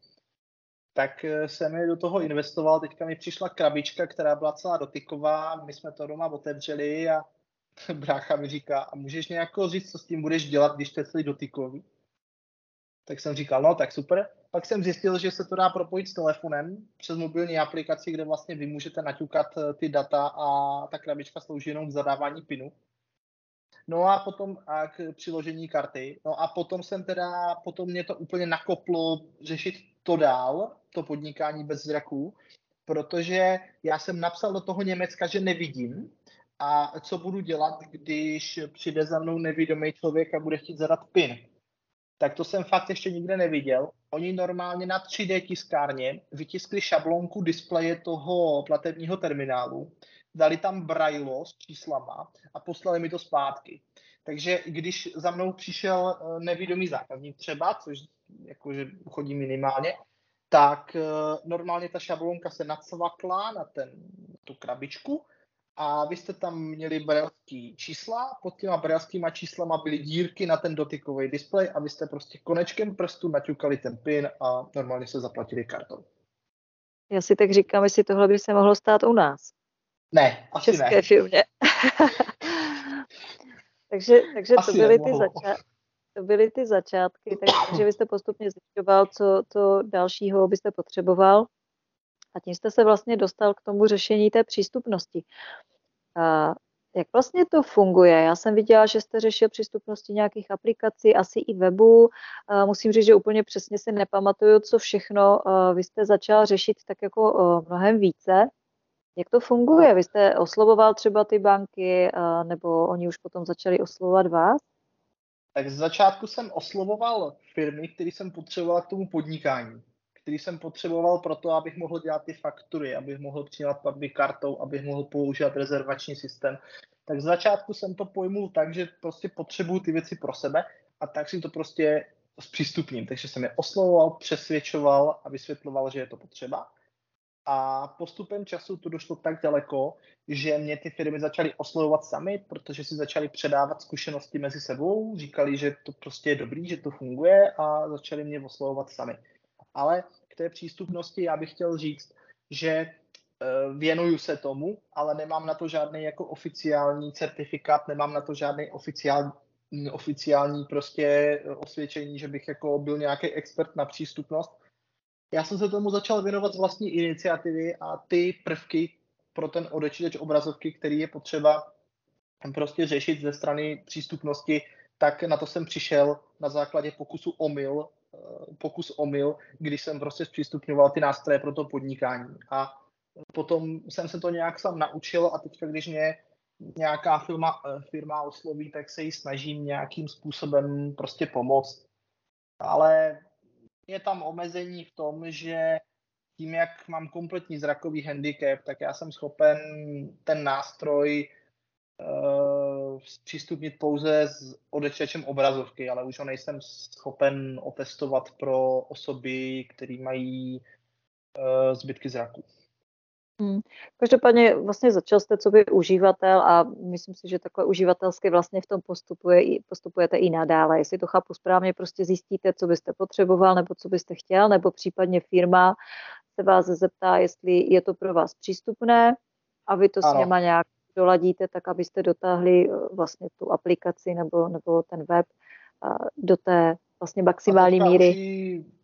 Tak eh, jsem je do toho investoval, teďka mi přišla krabička, která byla celá dotyková, my jsme to doma otevřeli a brácha mi říká, a můžeš nějak říct, co s tím budeš dělat, když to je celý dotykový? Tak jsem říkal, no tak super. Pak jsem zjistil, že se to dá propojit s telefonem přes mobilní aplikaci, kde vlastně vy můžete naťukat eh, ty data a ta krabička slouží jenom k zadávání pinu. No a potom a k přiložení karty. No a potom jsem teda, potom mě to úplně nakoplo řešit to dál, to podnikání bez zraků, protože já jsem napsal do toho Německa, že nevidím a co budu dělat, když přijde za mnou nevědomý člověk a bude chtít zadat PIN tak to jsem fakt ještě nikde neviděl. Oni normálně na 3D tiskárně vytiskli šablonku displeje toho platebního terminálu, dali tam brajlo s číslama a poslali mi to zpátky. Takže když za mnou přišel eh, nevědomý zákazník třeba, což jakože chodí minimálně, tak eh, normálně ta šablonka se nacvakla na ten, tu krabičku a vy jste tam měli brelský čísla, pod těma brelskýma číslama byly dírky na ten dotykový displej a vy jste prostě konečkem prstu naťukali ten pin a normálně se zaplatili kartou. Já si tak říkám, jestli tohle by se mohlo stát u nás. Ne, asi České ne. firmě. takže takže to, byly ty zača- to byly ty začátky, takže vy jste postupně zjišťoval, co, co dalšího byste potřeboval. A tím jste se vlastně dostal k tomu řešení té přístupnosti. A jak vlastně to funguje? Já jsem viděla, že jste řešil přístupnosti nějakých aplikací, asi i webu. Musím říct, že úplně přesně si nepamatuju, co všechno vy jste začal řešit tak jako mnohem více. Jak to funguje? Vy jste oslovoval třeba ty banky, nebo oni už potom začali oslovovat vás? Tak z začátku jsem oslovoval firmy, které jsem potřeboval k tomu podnikání který jsem potřeboval pro to, abych mohl dělat ty faktury, abych mohl přijímat platby kartou, abych mohl používat rezervační systém. Tak z začátku jsem to pojmul tak, že prostě potřebuju ty věci pro sebe a tak si to prostě zpřístupním. Takže jsem je oslovoval, přesvědčoval a vysvětloval, že je to potřeba. A postupem času to došlo tak daleko, že mě ty firmy začaly oslovovat sami, protože si začaly předávat zkušenosti mezi sebou, říkali, že to prostě je dobrý, že to funguje a začali mě oslovovat sami. Ale k té přístupnosti já bych chtěl říct, že eh, věnuju se tomu, ale nemám na to žádný jako oficiální certifikát, nemám na to žádný oficiální, oficiální prostě osvědčení, že bych jako byl nějaký expert na přístupnost. Já jsem se tomu začal věnovat z vlastní iniciativy a ty prvky pro ten odečítač obrazovky, který je potřeba prostě řešit ze strany přístupnosti, tak na to jsem přišel na základě pokusu omyl pokus omyl, když jsem prostě zpřístupňoval ty nástroje pro to podnikání. A potom jsem se to nějak sám naučil a teďka, když mě nějaká firma, eh, firma osloví, tak se jí snažím nějakým způsobem prostě pomoct. Ale je tam omezení v tom, že tím, jak mám kompletní zrakový handicap, tak já jsem schopen ten nástroj uh, přístupnit pouze s odečečem obrazovky, ale už ho nejsem schopen otestovat pro osoby, které mají uh, zbytky zraku. Hmm. Každopádně vlastně začal jste co by uživatel a myslím si, že takhle uživatelsky vlastně v tom postupuje, postupujete i nadále. Jestli to chápu správně, prostě zjistíte, co byste potřeboval nebo co byste chtěl, nebo případně firma se vás zeptá, jestli je to pro vás přístupné a vy to ano. s něma nějak doladíte tak, abyste dotáhli eh, vlastně tu aplikaci nebo, nebo ten web do té vlastně maximální míry. Už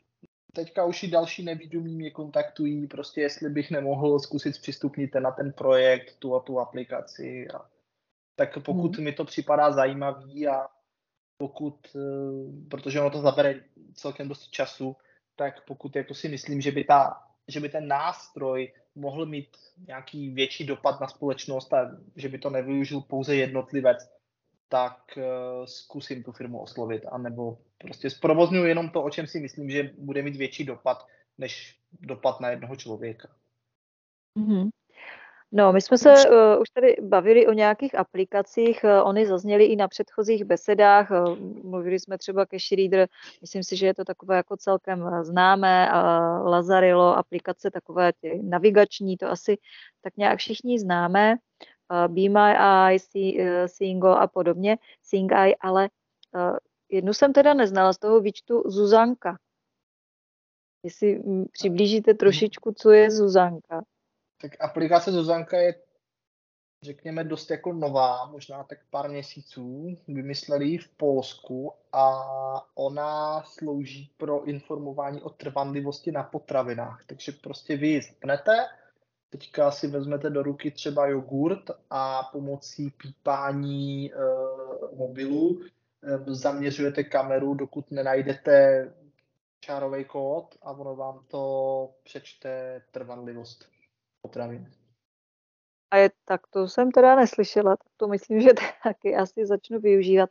teďka už i další nevídomí mě kontaktují, prostě jestli bych nemohl zkusit zpřístupnit na ten projekt, tu a tu aplikaci. A, tak pokud hmm. mi to připadá zajímavý a pokud, eh, protože ono to zabere celkem dost času, tak pokud jako si myslím, že by, ta, že by ten nástroj mohl mít nějaký větší dopad na společnost a že by to nevyužil pouze jednotlivec, tak uh, zkusím tu firmu oslovit, anebo prostě zprovozňuji jenom to, o čem si myslím, že bude mít větší dopad, než dopad na jednoho člověka. Mm-hmm. No, my jsme se uh, už tady bavili o nějakých aplikacích, uh, oni zazněly i na předchozích besedách, uh, mluvili jsme třeba Cash Reader, myslím si, že je to takové jako celkem známé, uh, Lazarillo, aplikace takové tě, navigační, to asi tak nějak všichni známe, uh, Be My Eye, See, uh, Singo a podobně, Sing Eye, ale uh, jednu jsem teda neznala z toho výčtu Zuzanka. Jestli přiblížíte trošičku, co je Zuzanka. Tak aplikace Zuzanka je, řekněme, dost jako nová, možná tak pár měsíců. Vymysleli v Polsku a ona slouží pro informování o trvanlivosti na potravinách. Takže prostě vy ji zapnete, teďka si vezmete do ruky třeba jogurt a pomocí pípání e, mobilu e, zaměřujete kameru, dokud nenajdete čárový kód a ono vám to přečte trvanlivost potravin. A je, tak to jsem teda neslyšela, tak to myslím, že taky asi začnu využívat.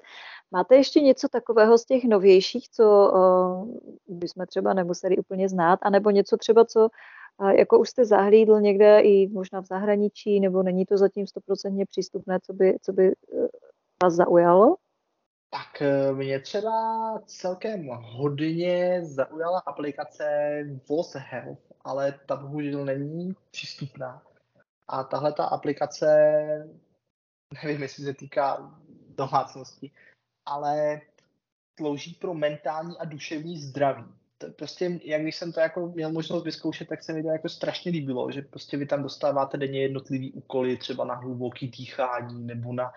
Máte ještě něco takového z těch novějších, co uh, bychom třeba nemuseli úplně znát, anebo něco třeba, co uh, jako už jste zahlídl někde i možná v zahraničí, nebo není to zatím stoprocentně přístupné, co by, co by uh, vás zaujalo? Tak mě třeba celkem hodně zaujala aplikace VOS Health, ale ta bohužel není přístupná. A tahle ta aplikace, nevím, jestli se týká domácnosti, ale slouží pro mentální a duševní zdraví. To prostě, jak když jsem to jako měl možnost vyzkoušet, tak se mi to jako strašně líbilo, že prostě vy tam dostáváte denně jednotlivý úkoly, třeba na hluboký dýchání nebo na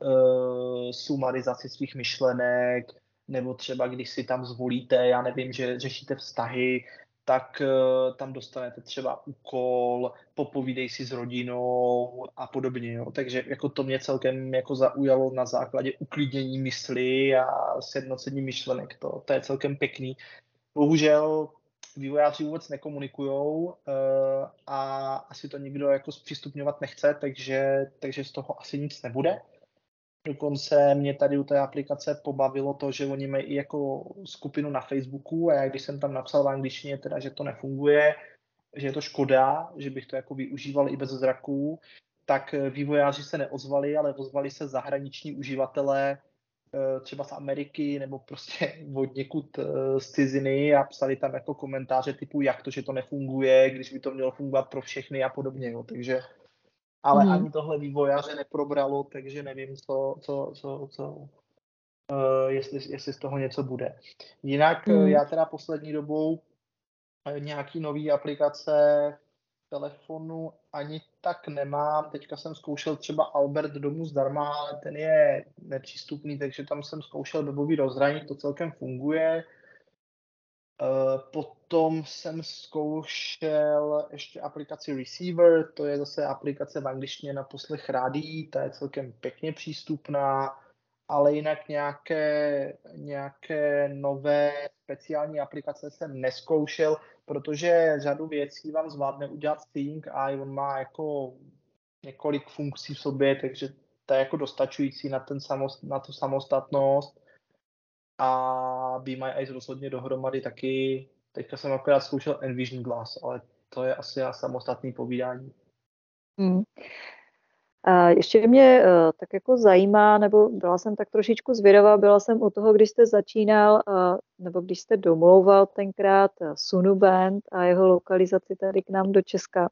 uh, sumarizaci svých myšlenek, nebo třeba když si tam zvolíte, já nevím, že řešíte vztahy, tak uh, tam dostanete třeba úkol, popovídej si s rodinou a podobně. Jo. Takže jako to mě celkem jako zaujalo na základě uklidnění mysli a sjednocení myšlenek. To, to je celkem pěkný. Bohužel vývojáři vůbec nekomunikují uh, a asi to nikdo jako zpřístupňovat nechce, takže, takže z toho asi nic nebude. Dokonce mě tady u té aplikace pobavilo to, že oni mají i jako skupinu na Facebooku a já když jsem tam napsal v angličtině teda, že to nefunguje, že je to škoda, že bych to jako využíval i bez zraků, tak vývojáři se neozvali, ale ozvali se zahraniční uživatelé eh, třeba z Ameriky nebo prostě od někud eh, z ciziny a psali tam jako komentáře typu, jak to, že to nefunguje, když by to mělo fungovat pro všechny a podobně. Jo. Takže ale mm. ani tohle vývojáře neprobralo, takže nevím, co, co, co, co uh, jestli, jestli z toho něco bude. Jinak mm. já teda poslední dobou eh, nějaký nový aplikace telefonu ani tak nemám. Teďka jsem zkoušel třeba Albert domů zdarma, ale ten je nepřístupný, takže tam jsem zkoušel dobový rozhraní, to celkem funguje. Uh, potom jsem zkoušel ještě aplikaci Receiver, to je zase aplikace v angličtině na poslech rádí, ta je celkem pěkně přístupná, ale jinak nějaké, nějaké nové speciální aplikace jsem neskoušel, protože řadu věcí vám zvládne udělat Think a on má jako několik funkcí v sobě, takže to je jako dostačující na, ten samost, na tu samostatnost a Be My Eyes rozhodně dohromady taky. Teďka jsem akorát zkoušel Envision Glass, ale to je asi samostatný povídání. Hmm. A ještě mě uh, tak jako zajímá, nebo byla jsem tak trošičku zvědavá, byla jsem u toho, když jste začínal, uh, nebo když jste domlouval tenkrát uh, Sunu Band a jeho lokalizaci tady k nám do Česka.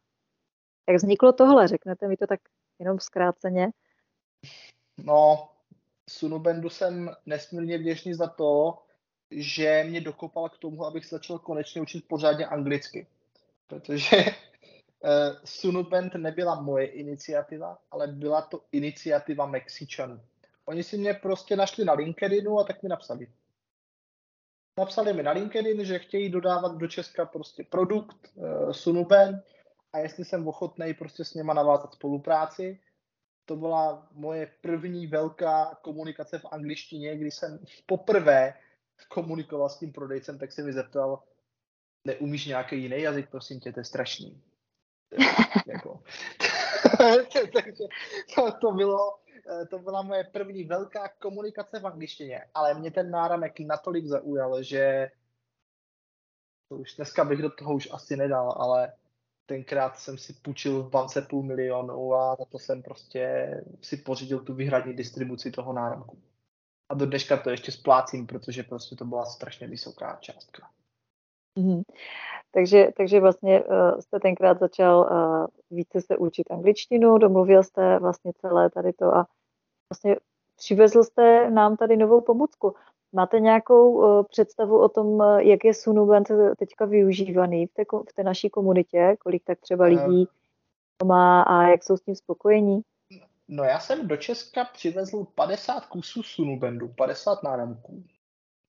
Jak vzniklo tohle? Řeknete mi to tak jenom zkráceně? No, Sunobendu jsem nesmírně vděčný za to, že mě dokopal k tomu, abych začal konečně učit pořádně anglicky. Protože uh, Sunubend nebyla moje iniciativa, ale byla to iniciativa Mexičanů. Oni si mě prostě našli na LinkedInu a tak mi napsali. Napsali mi na LinkedIn, že chtějí dodávat do Česka prostě produkt uh, Sunubend a jestli jsem ochotný prostě s něma navázat spolupráci to byla moje první velká komunikace v angličtině, kdy jsem poprvé komunikoval s tím prodejcem, tak se mi zeptal, neumíš nějaký jiný jazyk, prosím tě, to je strašný. jako. Takže to, to, bylo, to byla moje první velká komunikace v angličtině, ale mě ten náramek natolik zaujal, že to už dneska bych do toho už asi nedal, ale tenkrát jsem si půjčil v bance půl milionu a za to jsem prostě si pořídil tu vyhradní distribuci toho náramku. A do dneška to ještě splácím, protože prostě to byla strašně vysoká částka. Mm-hmm. Takže, takže vlastně uh, jste tenkrát začal uh, více se učit angličtinu, domluvil jste vlastně celé tady to a vlastně přivezl jste nám tady novou pomůcku. Máte nějakou uh, představu o tom, uh, jak je Sunubent teďka využívaný v té, v té naší komunitě? Kolik tak třeba lidí to má a jak jsou s tím spokojení? No já jsem do Česka přivezl 50 kusů Sunubendu, 50 náramků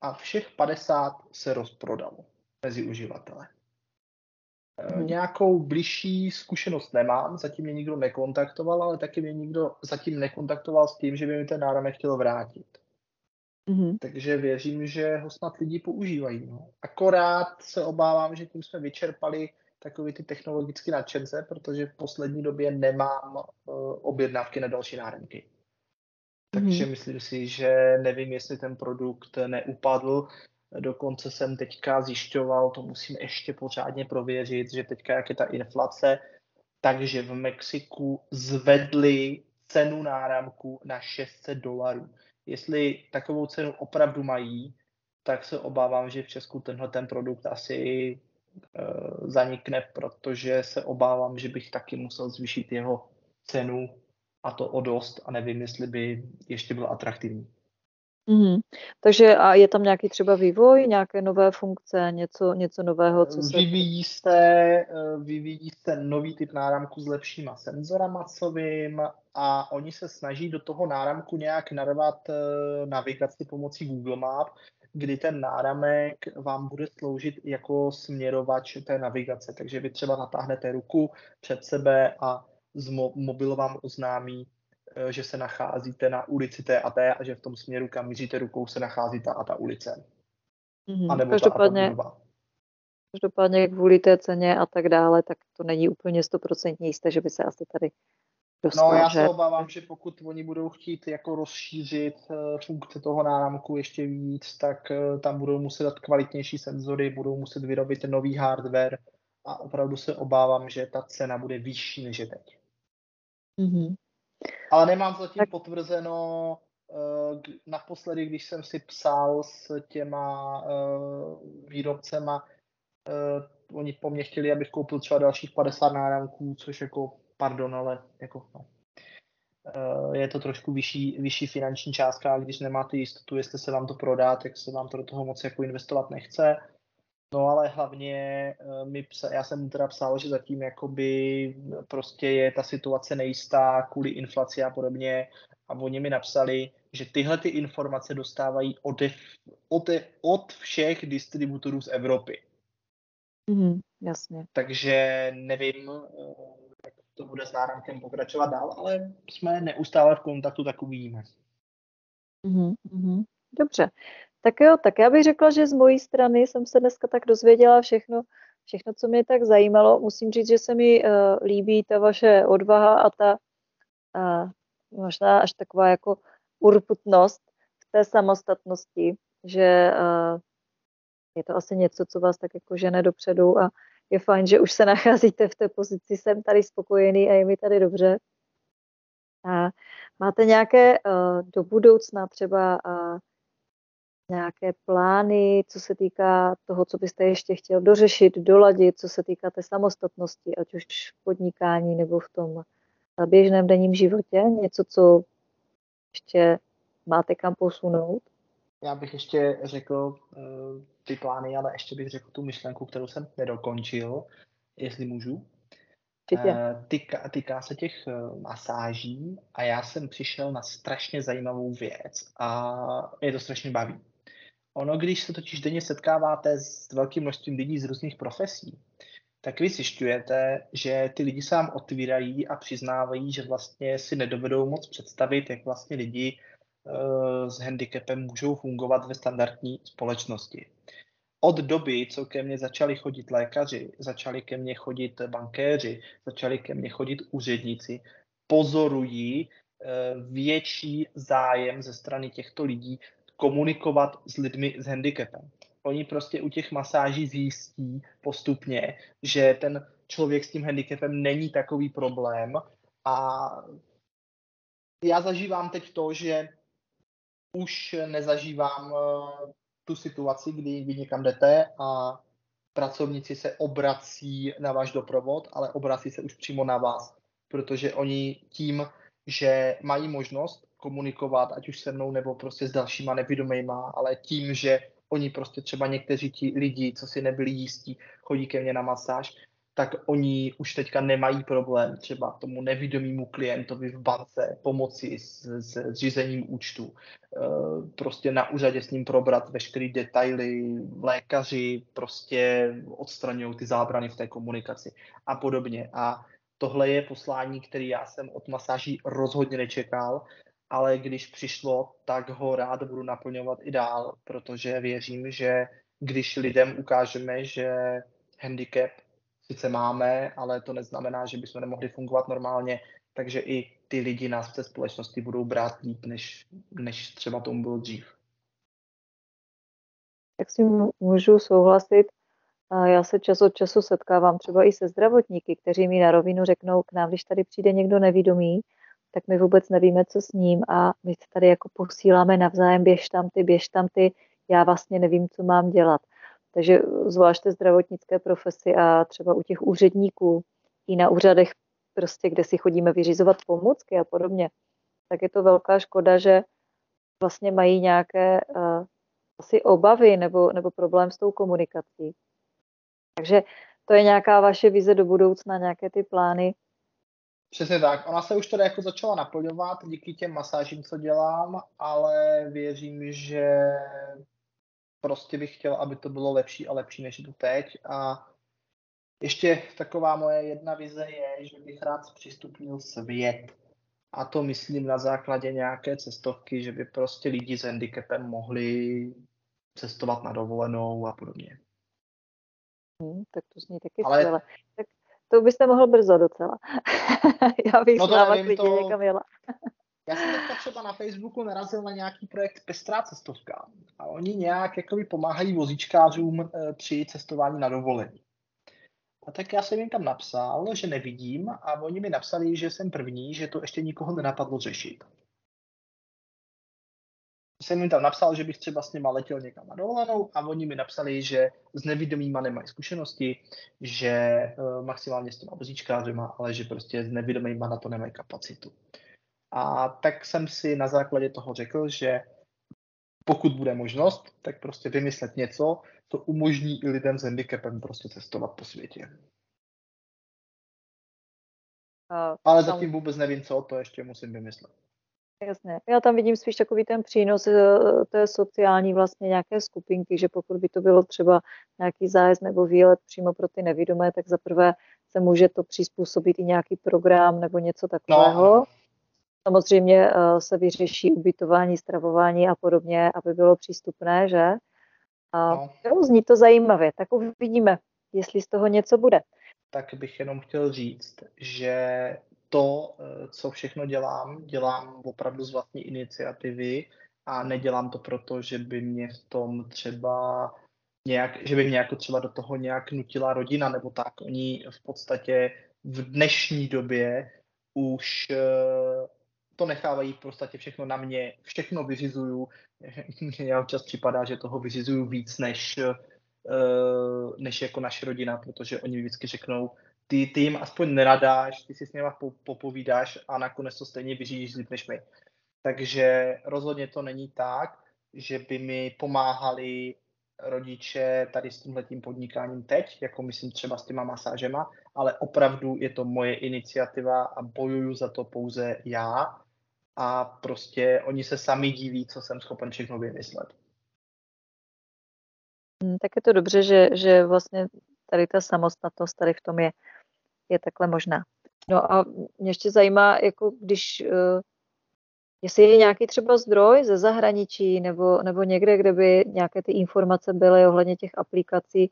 a všech 50 se rozprodalo mezi uživatele. Hmm. Nějakou bližší zkušenost nemám, zatím mě nikdo nekontaktoval, ale taky mě nikdo zatím nekontaktoval s tím, že by mi ten náramek chtěl vrátit. Mm-hmm. Takže věřím, že ho snad lidi používají. No. Akorát se obávám, že tím jsme vyčerpali takové ty technologické nadšence, protože v poslední době nemám uh, objednávky na další náramky. Takže mm-hmm. myslím si, že nevím, jestli ten produkt neupadl. Dokonce jsem teďka zjišťoval, to musím ještě pořádně prověřit, že teďka, jak je ta inflace, takže v Mexiku zvedli cenu náramku na 600 dolarů jestli takovou cenu opravdu mají, tak se obávám, že v Česku tenhle ten produkt asi uh, zanikne, protože se obávám, že bych taky musel zvýšit jeho cenu a to o dost a nevím, jestli by ještě byl atraktivní. Mm-hmm. Takže a je tam nějaký třeba vývoj, nějaké nové funkce, něco, něco nového, co se... Vyvíjí se, eh, vyvíjí se nový typ náramku s lepšíma senzorama macovým a oni se snaží do toho náramku nějak narvat eh, navigaci pomocí Google Map, kdy ten náramek vám bude sloužit jako směrovač té navigace. Takže vy třeba natáhnete ruku před sebe a z mobil vám oznámí, že se nacházíte na ulici té a té a že v tom směru, kam míříte rukou, se nachází ta a ta ulice. Mm-hmm. A nebo každopádně, ta a ta každopádně kvůli té ceně a tak dále, tak to není úplně stoprocentně jisté, že by se asi tady dostal. No já se obávám, že pokud oni budou chtít jako rozšířit uh, funkce toho náramku ještě víc, tak uh, tam budou muset dát kvalitnější senzory, budou muset vyrobit nový hardware a opravdu se obávám, že ta cena bude vyšší než je teď. Mm-hmm. Ale nemám zatím tak... potvrzeno, uh, naposledy, když jsem si psal s těma uh, výrobcema, uh, oni po mně chtěli, abych koupil třeba dalších 50 náramků, což jako pardon, ale jako no. Je to trošku vyšší, vyšší finanční částka když nemáte jistotu, jestli se vám to prodá, tak se vám to do toho moc jako investovat nechce. No ale hlavně uh, mi psa, já jsem mu teda psal, že zatím jakoby prostě je ta situace nejistá kvůli inflaci a podobně a oni mi napsali, že tyhle ty informace dostávají od, od, od všech distributorů z Evropy. Mm, jasně. Takže nevím, to bude s náramkem pokračovat dál, ale jsme neustále v kontaktu, tak uvidíme. Mm-hmm. Dobře. Tak jo, tak já bych řekla, že z mojí strany jsem se dneska tak dozvěděla všechno, všechno, co mě tak zajímalo. Musím říct, že se mi uh, líbí ta vaše odvaha a ta uh, možná až taková jako urputnost v té samostatnosti, že uh, je to asi něco, co vás tak jako žene dopředu a je fajn, že už se nacházíte v té pozici, jsem tady spokojený a je mi tady dobře. A máte nějaké uh, do budoucna třeba uh, nějaké plány, co se týká toho, co byste ještě chtěl dořešit, doladit, co se týká té samostatnosti, ať už v podnikání nebo v tom běžném denním životě? Něco, co ještě máte kam posunout? Já bych ještě řekl uh, ty plány, ale ještě bych řekl tu myšlenku, kterou jsem nedokončil, jestli můžu. Uh, týká, týká se těch uh, masáží a já jsem přišel na strašně zajímavou věc a mě to strašně baví. Ono, když se totiž denně setkáváte s velkým množstvím lidí z různých profesí, tak vy zjišťujete, že ty lidi sám otvírají a přiznávají, že vlastně si nedovedou moc představit, jak vlastně lidi uh, s handicapem můžou fungovat ve standardní společnosti. Od doby, co ke mně začali chodit lékaři, začali ke mně chodit bankéři, začali ke mně chodit úředníci, pozorují uh, větší zájem ze strany těchto lidí komunikovat s lidmi s handicapem. Oni prostě u těch masáží zjistí postupně, že ten člověk s tím handicapem není takový problém a já zažívám teď to, že už nezažívám eh, tu situaci, kdy vy někam jdete a pracovníci se obrací na váš doprovod, ale obrací se už přímo na vás, protože oni tím, že mají možnost komunikovat, ať už se mnou nebo prostě s dalšíma nevědomýma, ale tím, že oni prostě třeba někteří ti lidi, co si nebyli jistí, chodí ke mně na masáž, tak oni už teďka nemají problém třeba tomu nevidomímu klientovi v bance pomoci s, s, s řízením účtu. E, prostě na úřadě s ním probrat veškeré detaily, lékaři prostě odstraňují ty zábrany v té komunikaci a podobně. A tohle je poslání, který já jsem od masáží rozhodně nečekal ale když přišlo, tak ho rád budu naplňovat i dál, protože věřím, že když lidem ukážeme, že handicap sice máme, ale to neznamená, že bychom nemohli fungovat normálně, takže i ty lidi nás v té společnosti budou brát líp, než, než třeba tomu bylo dřív. Tak si můžu souhlasit. Já se čas od času setkávám třeba i se zdravotníky, kteří mi na rovinu řeknou k nám, když tady přijde někdo nevidomý, tak my vůbec nevíme, co s ním a my se tady jako posíláme navzájem, běž tam ty, běž tam ty, já vlastně nevím, co mám dělat. Takže zvláště zdravotnické profesi a třeba u těch úředníků i na úřadech, prostě kde si chodíme vyřizovat pomůcky a podobně, tak je to velká škoda, že vlastně mají nějaké uh, asi obavy nebo, nebo problém s tou komunikací. Takže to je nějaká vaše vize do budoucna, nějaké ty plány, Přesně tak. Ona se už teda jako začala naplňovat díky těm masážím, co dělám, ale věřím, že prostě bych chtěl, aby to bylo lepší a lepší, než je to teď. A ještě taková moje jedna vize je, že bych rád přistupnil svět. A to myslím na základě nějaké cestovky, že by prostě lidi s handicapem mohli cestovat na dovolenou a podobně. Hmm, tak to zní taky Ale... skvěle. Tak to byste mohl brzo docela. Já bych no váma klidně to... někam jela. Já jsem teďka třeba na Facebooku narazil na nějaký projekt Pestrá cestovka a oni nějak jakoby pomáhají vozíčkářům e, při cestování na dovolení. A tak já jsem jim tam napsal, že nevidím a oni mi napsali, že jsem první, že to ještě nikoho nenapadlo řešit. Jsem jim tam napsal, že bych třeba s nima letěl někam na dovolenou a oni mi napsali, že s nevidomýma nemají zkušenosti, že uh, maximálně s těma vozíčkářima, ale že prostě s nevidomýma na to nemají kapacitu. A tak jsem si na základě toho řekl, že pokud bude možnost, tak prostě vymyslet něco, co umožní i lidem s handicapem prostě cestovat po světě. A Ale zatím vůbec nevím, co, to ještě musím vymyslet. Jasně. Já tam vidím spíš takový ten přínos eh, té sociální vlastně nějaké skupinky, že pokud by to bylo třeba nějaký zájezd nebo výlet přímo pro ty nevidomé, tak za prvé se může to přizpůsobit i nějaký program nebo něco takového. No. Samozřejmě eh, se vyřeší ubytování, stravování a podobně, aby bylo přístupné, že? A no. jo, zní to zajímavě, tak uvidíme, jestli z toho něco bude. Tak bych jenom chtěl říct, že to, eh, co všechno dělám, dělám opravdu z vlastní iniciativy a nedělám to proto, že by mě v tom třeba nějak, že by mě jako třeba do toho nějak nutila rodina nebo tak. Oni v podstatě v dnešní době už eh, to nechávají v podstatě všechno na mě, všechno vyřizuju. Já občas připadá, že toho vyřizuju víc než, eh, než jako naše rodina, protože oni vždycky řeknou, ty, ty jim aspoň neradáš, ty si s nimi popovídáš a nakonec to stejně vyřídíš líp než my. Takže rozhodně to není tak, že by mi pomáhali rodiče tady s tímhletím podnikáním teď, jako myslím třeba s těma masážema, ale opravdu je to moje iniciativa a bojuju za to pouze já a prostě oni se sami diví, co jsem schopen všechno vymyslet. Hmm, tak je to dobře, že, že vlastně tady ta samostatnost tady v tom je, je takhle možná. No a mě ještě zajímá, jako když, uh, jestli je nějaký třeba zdroj ze zahraničí nebo, nebo někde, kde by nějaké ty informace byly ohledně těch aplikací,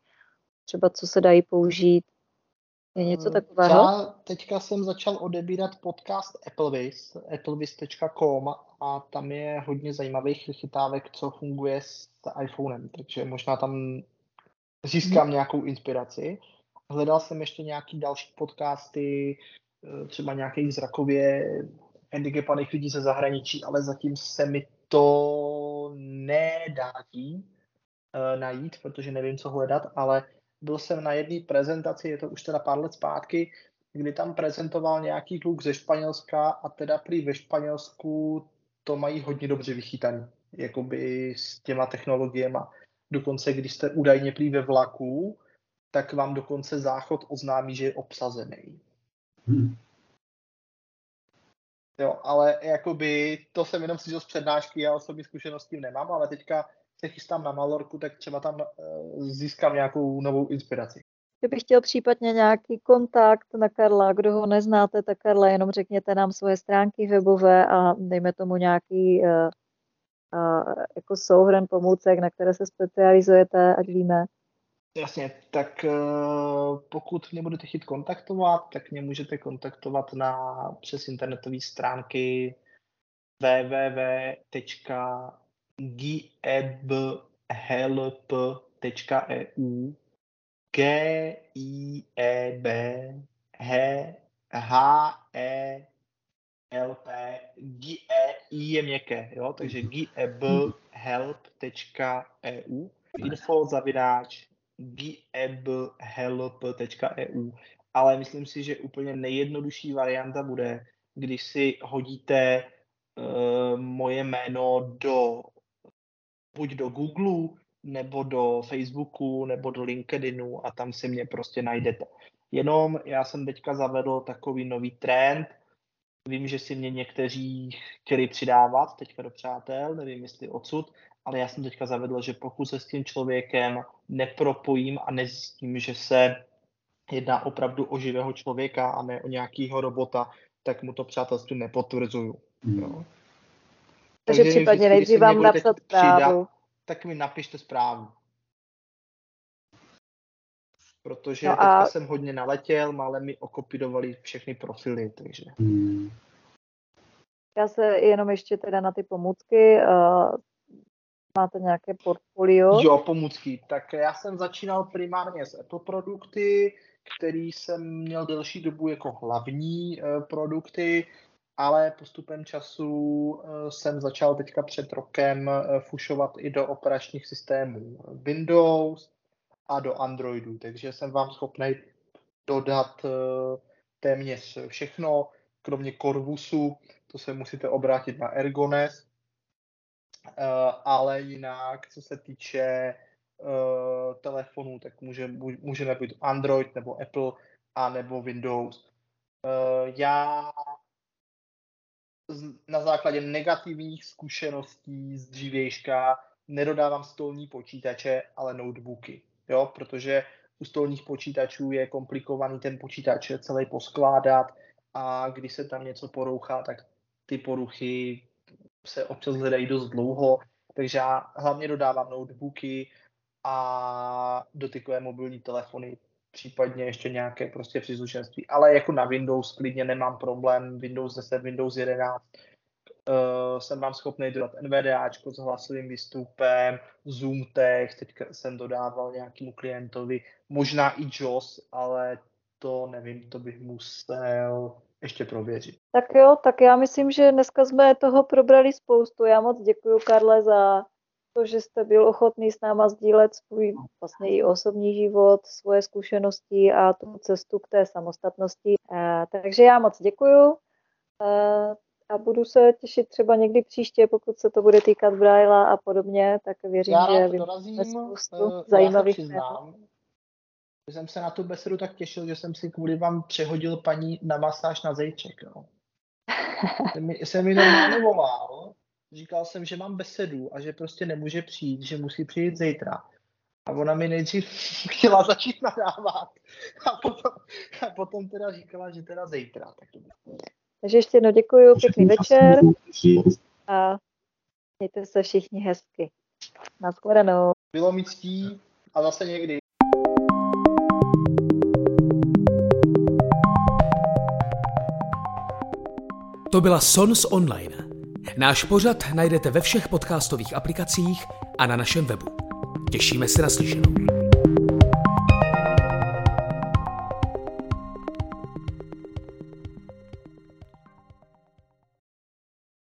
třeba co se dají použít, je něco hmm, takového? Já teďka jsem začal odebírat podcast Applevis, applevis.com a tam je hodně zajímavých chytávek, co funguje s iPhonem, takže možná tam získám hmm. nějakou inspiraci. Hledal jsem ještě nějaký další podcasty, eh, třeba nějakých zrakově handicapovaných lidí ze zahraničí, ale zatím se mi to nedátí uh, najít, protože nevím, co hledat, ale byl jsem na jedné prezentaci, je to už teda pár let zpátky, kdy tam prezentoval nějaký kluk ze Španělska a teda prý ve Španělsku to mají hodně dobře vychytaný, jakoby s těma technologiemi. Dokonce, když jste údajně prý ve vlaku, tak vám dokonce záchod oznámí, že je obsazený. Hmm. Jo, ale jakoby to jsem jenom si z přednášky, já osobní zkušenosti nemám, ale teďka se chystám na Malorku, tak třeba tam uh, získám nějakou novou inspiraci. Kdybych chtěl případně nějaký kontakt na Karla, kdo ho neznáte, tak Karla, jenom řekněte nám svoje stránky webové a dejme tomu nějaký uh, uh, jako souhrn pomůcek, na které se specializujete, ať víme. Jasně, tak uh, pokud mě budete chtít kontaktovat, tak mě můžete kontaktovat na přes internetové stránky www giebhelp.eu g i e b h h e l p g e i je měkké, jo, takže giebhelp.eu info zavidáč giebhelp.eu ale myslím si, že úplně nejjednodušší varianta bude, když si hodíte uh, moje jméno do buď do Google, nebo do Facebooku, nebo do LinkedInu a tam si mě prostě najdete. Jenom já jsem teďka zavedl takový nový trend, Vím, že si mě někteří chtěli přidávat teďka do přátel, nevím jestli odsud, ale já jsem teďka zavedl, že pokud se s tím člověkem nepropojím a nezjistím, že se jedná opravdu o živého člověka a ne o nějakého robota, tak mu to přátelství nepotvrzuju. Hmm. Jo. Takže, Takže případně nejdřív vám napsat zprávu. Tak mi napište zprávu. Protože no a... teďka jsem hodně naletěl, ale mi okopidovali všechny profily, takže... Hmm. Já se jenom ještě teda na ty pomůcky, uh, máte nějaké portfolio? Jo, pomůcky. Tak já jsem začínal primárně s Apple produkty, který jsem měl delší dobu jako hlavní uh, produkty, ale postupem času uh, jsem začal teďka před rokem uh, fušovat i do operačních systémů Windows a do Androidu, takže jsem vám schopný dodat téměř všechno, kromě Corvusu, to se musíte obrátit na Ergones, ale jinak, co se týče uh, telefonů, tak může, může být Android nebo Apple a nebo Windows. Uh, já na základě negativních zkušeností z dřívějška nedodávám stolní počítače, ale notebooky, jo, protože u stolních počítačů je komplikovaný ten počítač celý poskládat a když se tam něco porouchá, tak ty poruchy se občas hledají dost dlouho, takže já hlavně dodávám notebooky a dotykové mobilní telefony, případně ještě nějaké prostě příslušenství. Ale jako na Windows klidně nemám problém, Windows 10, Windows 11, uh, jsem vám schopný dodat NVDAčko s hlasovým výstupem, Zoom text, teď jsem dodával nějakému klientovi, možná i JOS, ale to nevím, to bych musel ještě prověřit. Tak jo, tak já myslím, že dneska jsme toho probrali spoustu. Já moc děkuji, Karle, za to, že jste byl ochotný s náma sdílet svůj vlastně i osobní život, svoje zkušenosti a tu cestu k té samostatnosti. E, takže já moc děkuji e, a budu se těšit třeba někdy příště, pokud se to bude týkat Braila a podobně, tak věřím, já že vyjde spoustu uh, zajímavých témat jsem se na tu besedu tak těšil, že jsem si kvůli vám přehodil paní na masáž na zejček. No. Jsem mi, jsem normálně volal, říkal jsem, že mám besedu a že prostě nemůže přijít, že musí přijít zítra. A ona mi nejdřív chtěla začít nadávat. A potom, a potom teda říkala, že teda zítra. Tak to Takže ještě jednou děkuji, pěkný večer a mějte se všichni hezky. Naschledanou. Bylo mi ctí a zase někdy. To byla Sons Online. Náš pořad najdete ve všech podcastových aplikacích a na našem webu. Těšíme se na slyšenou.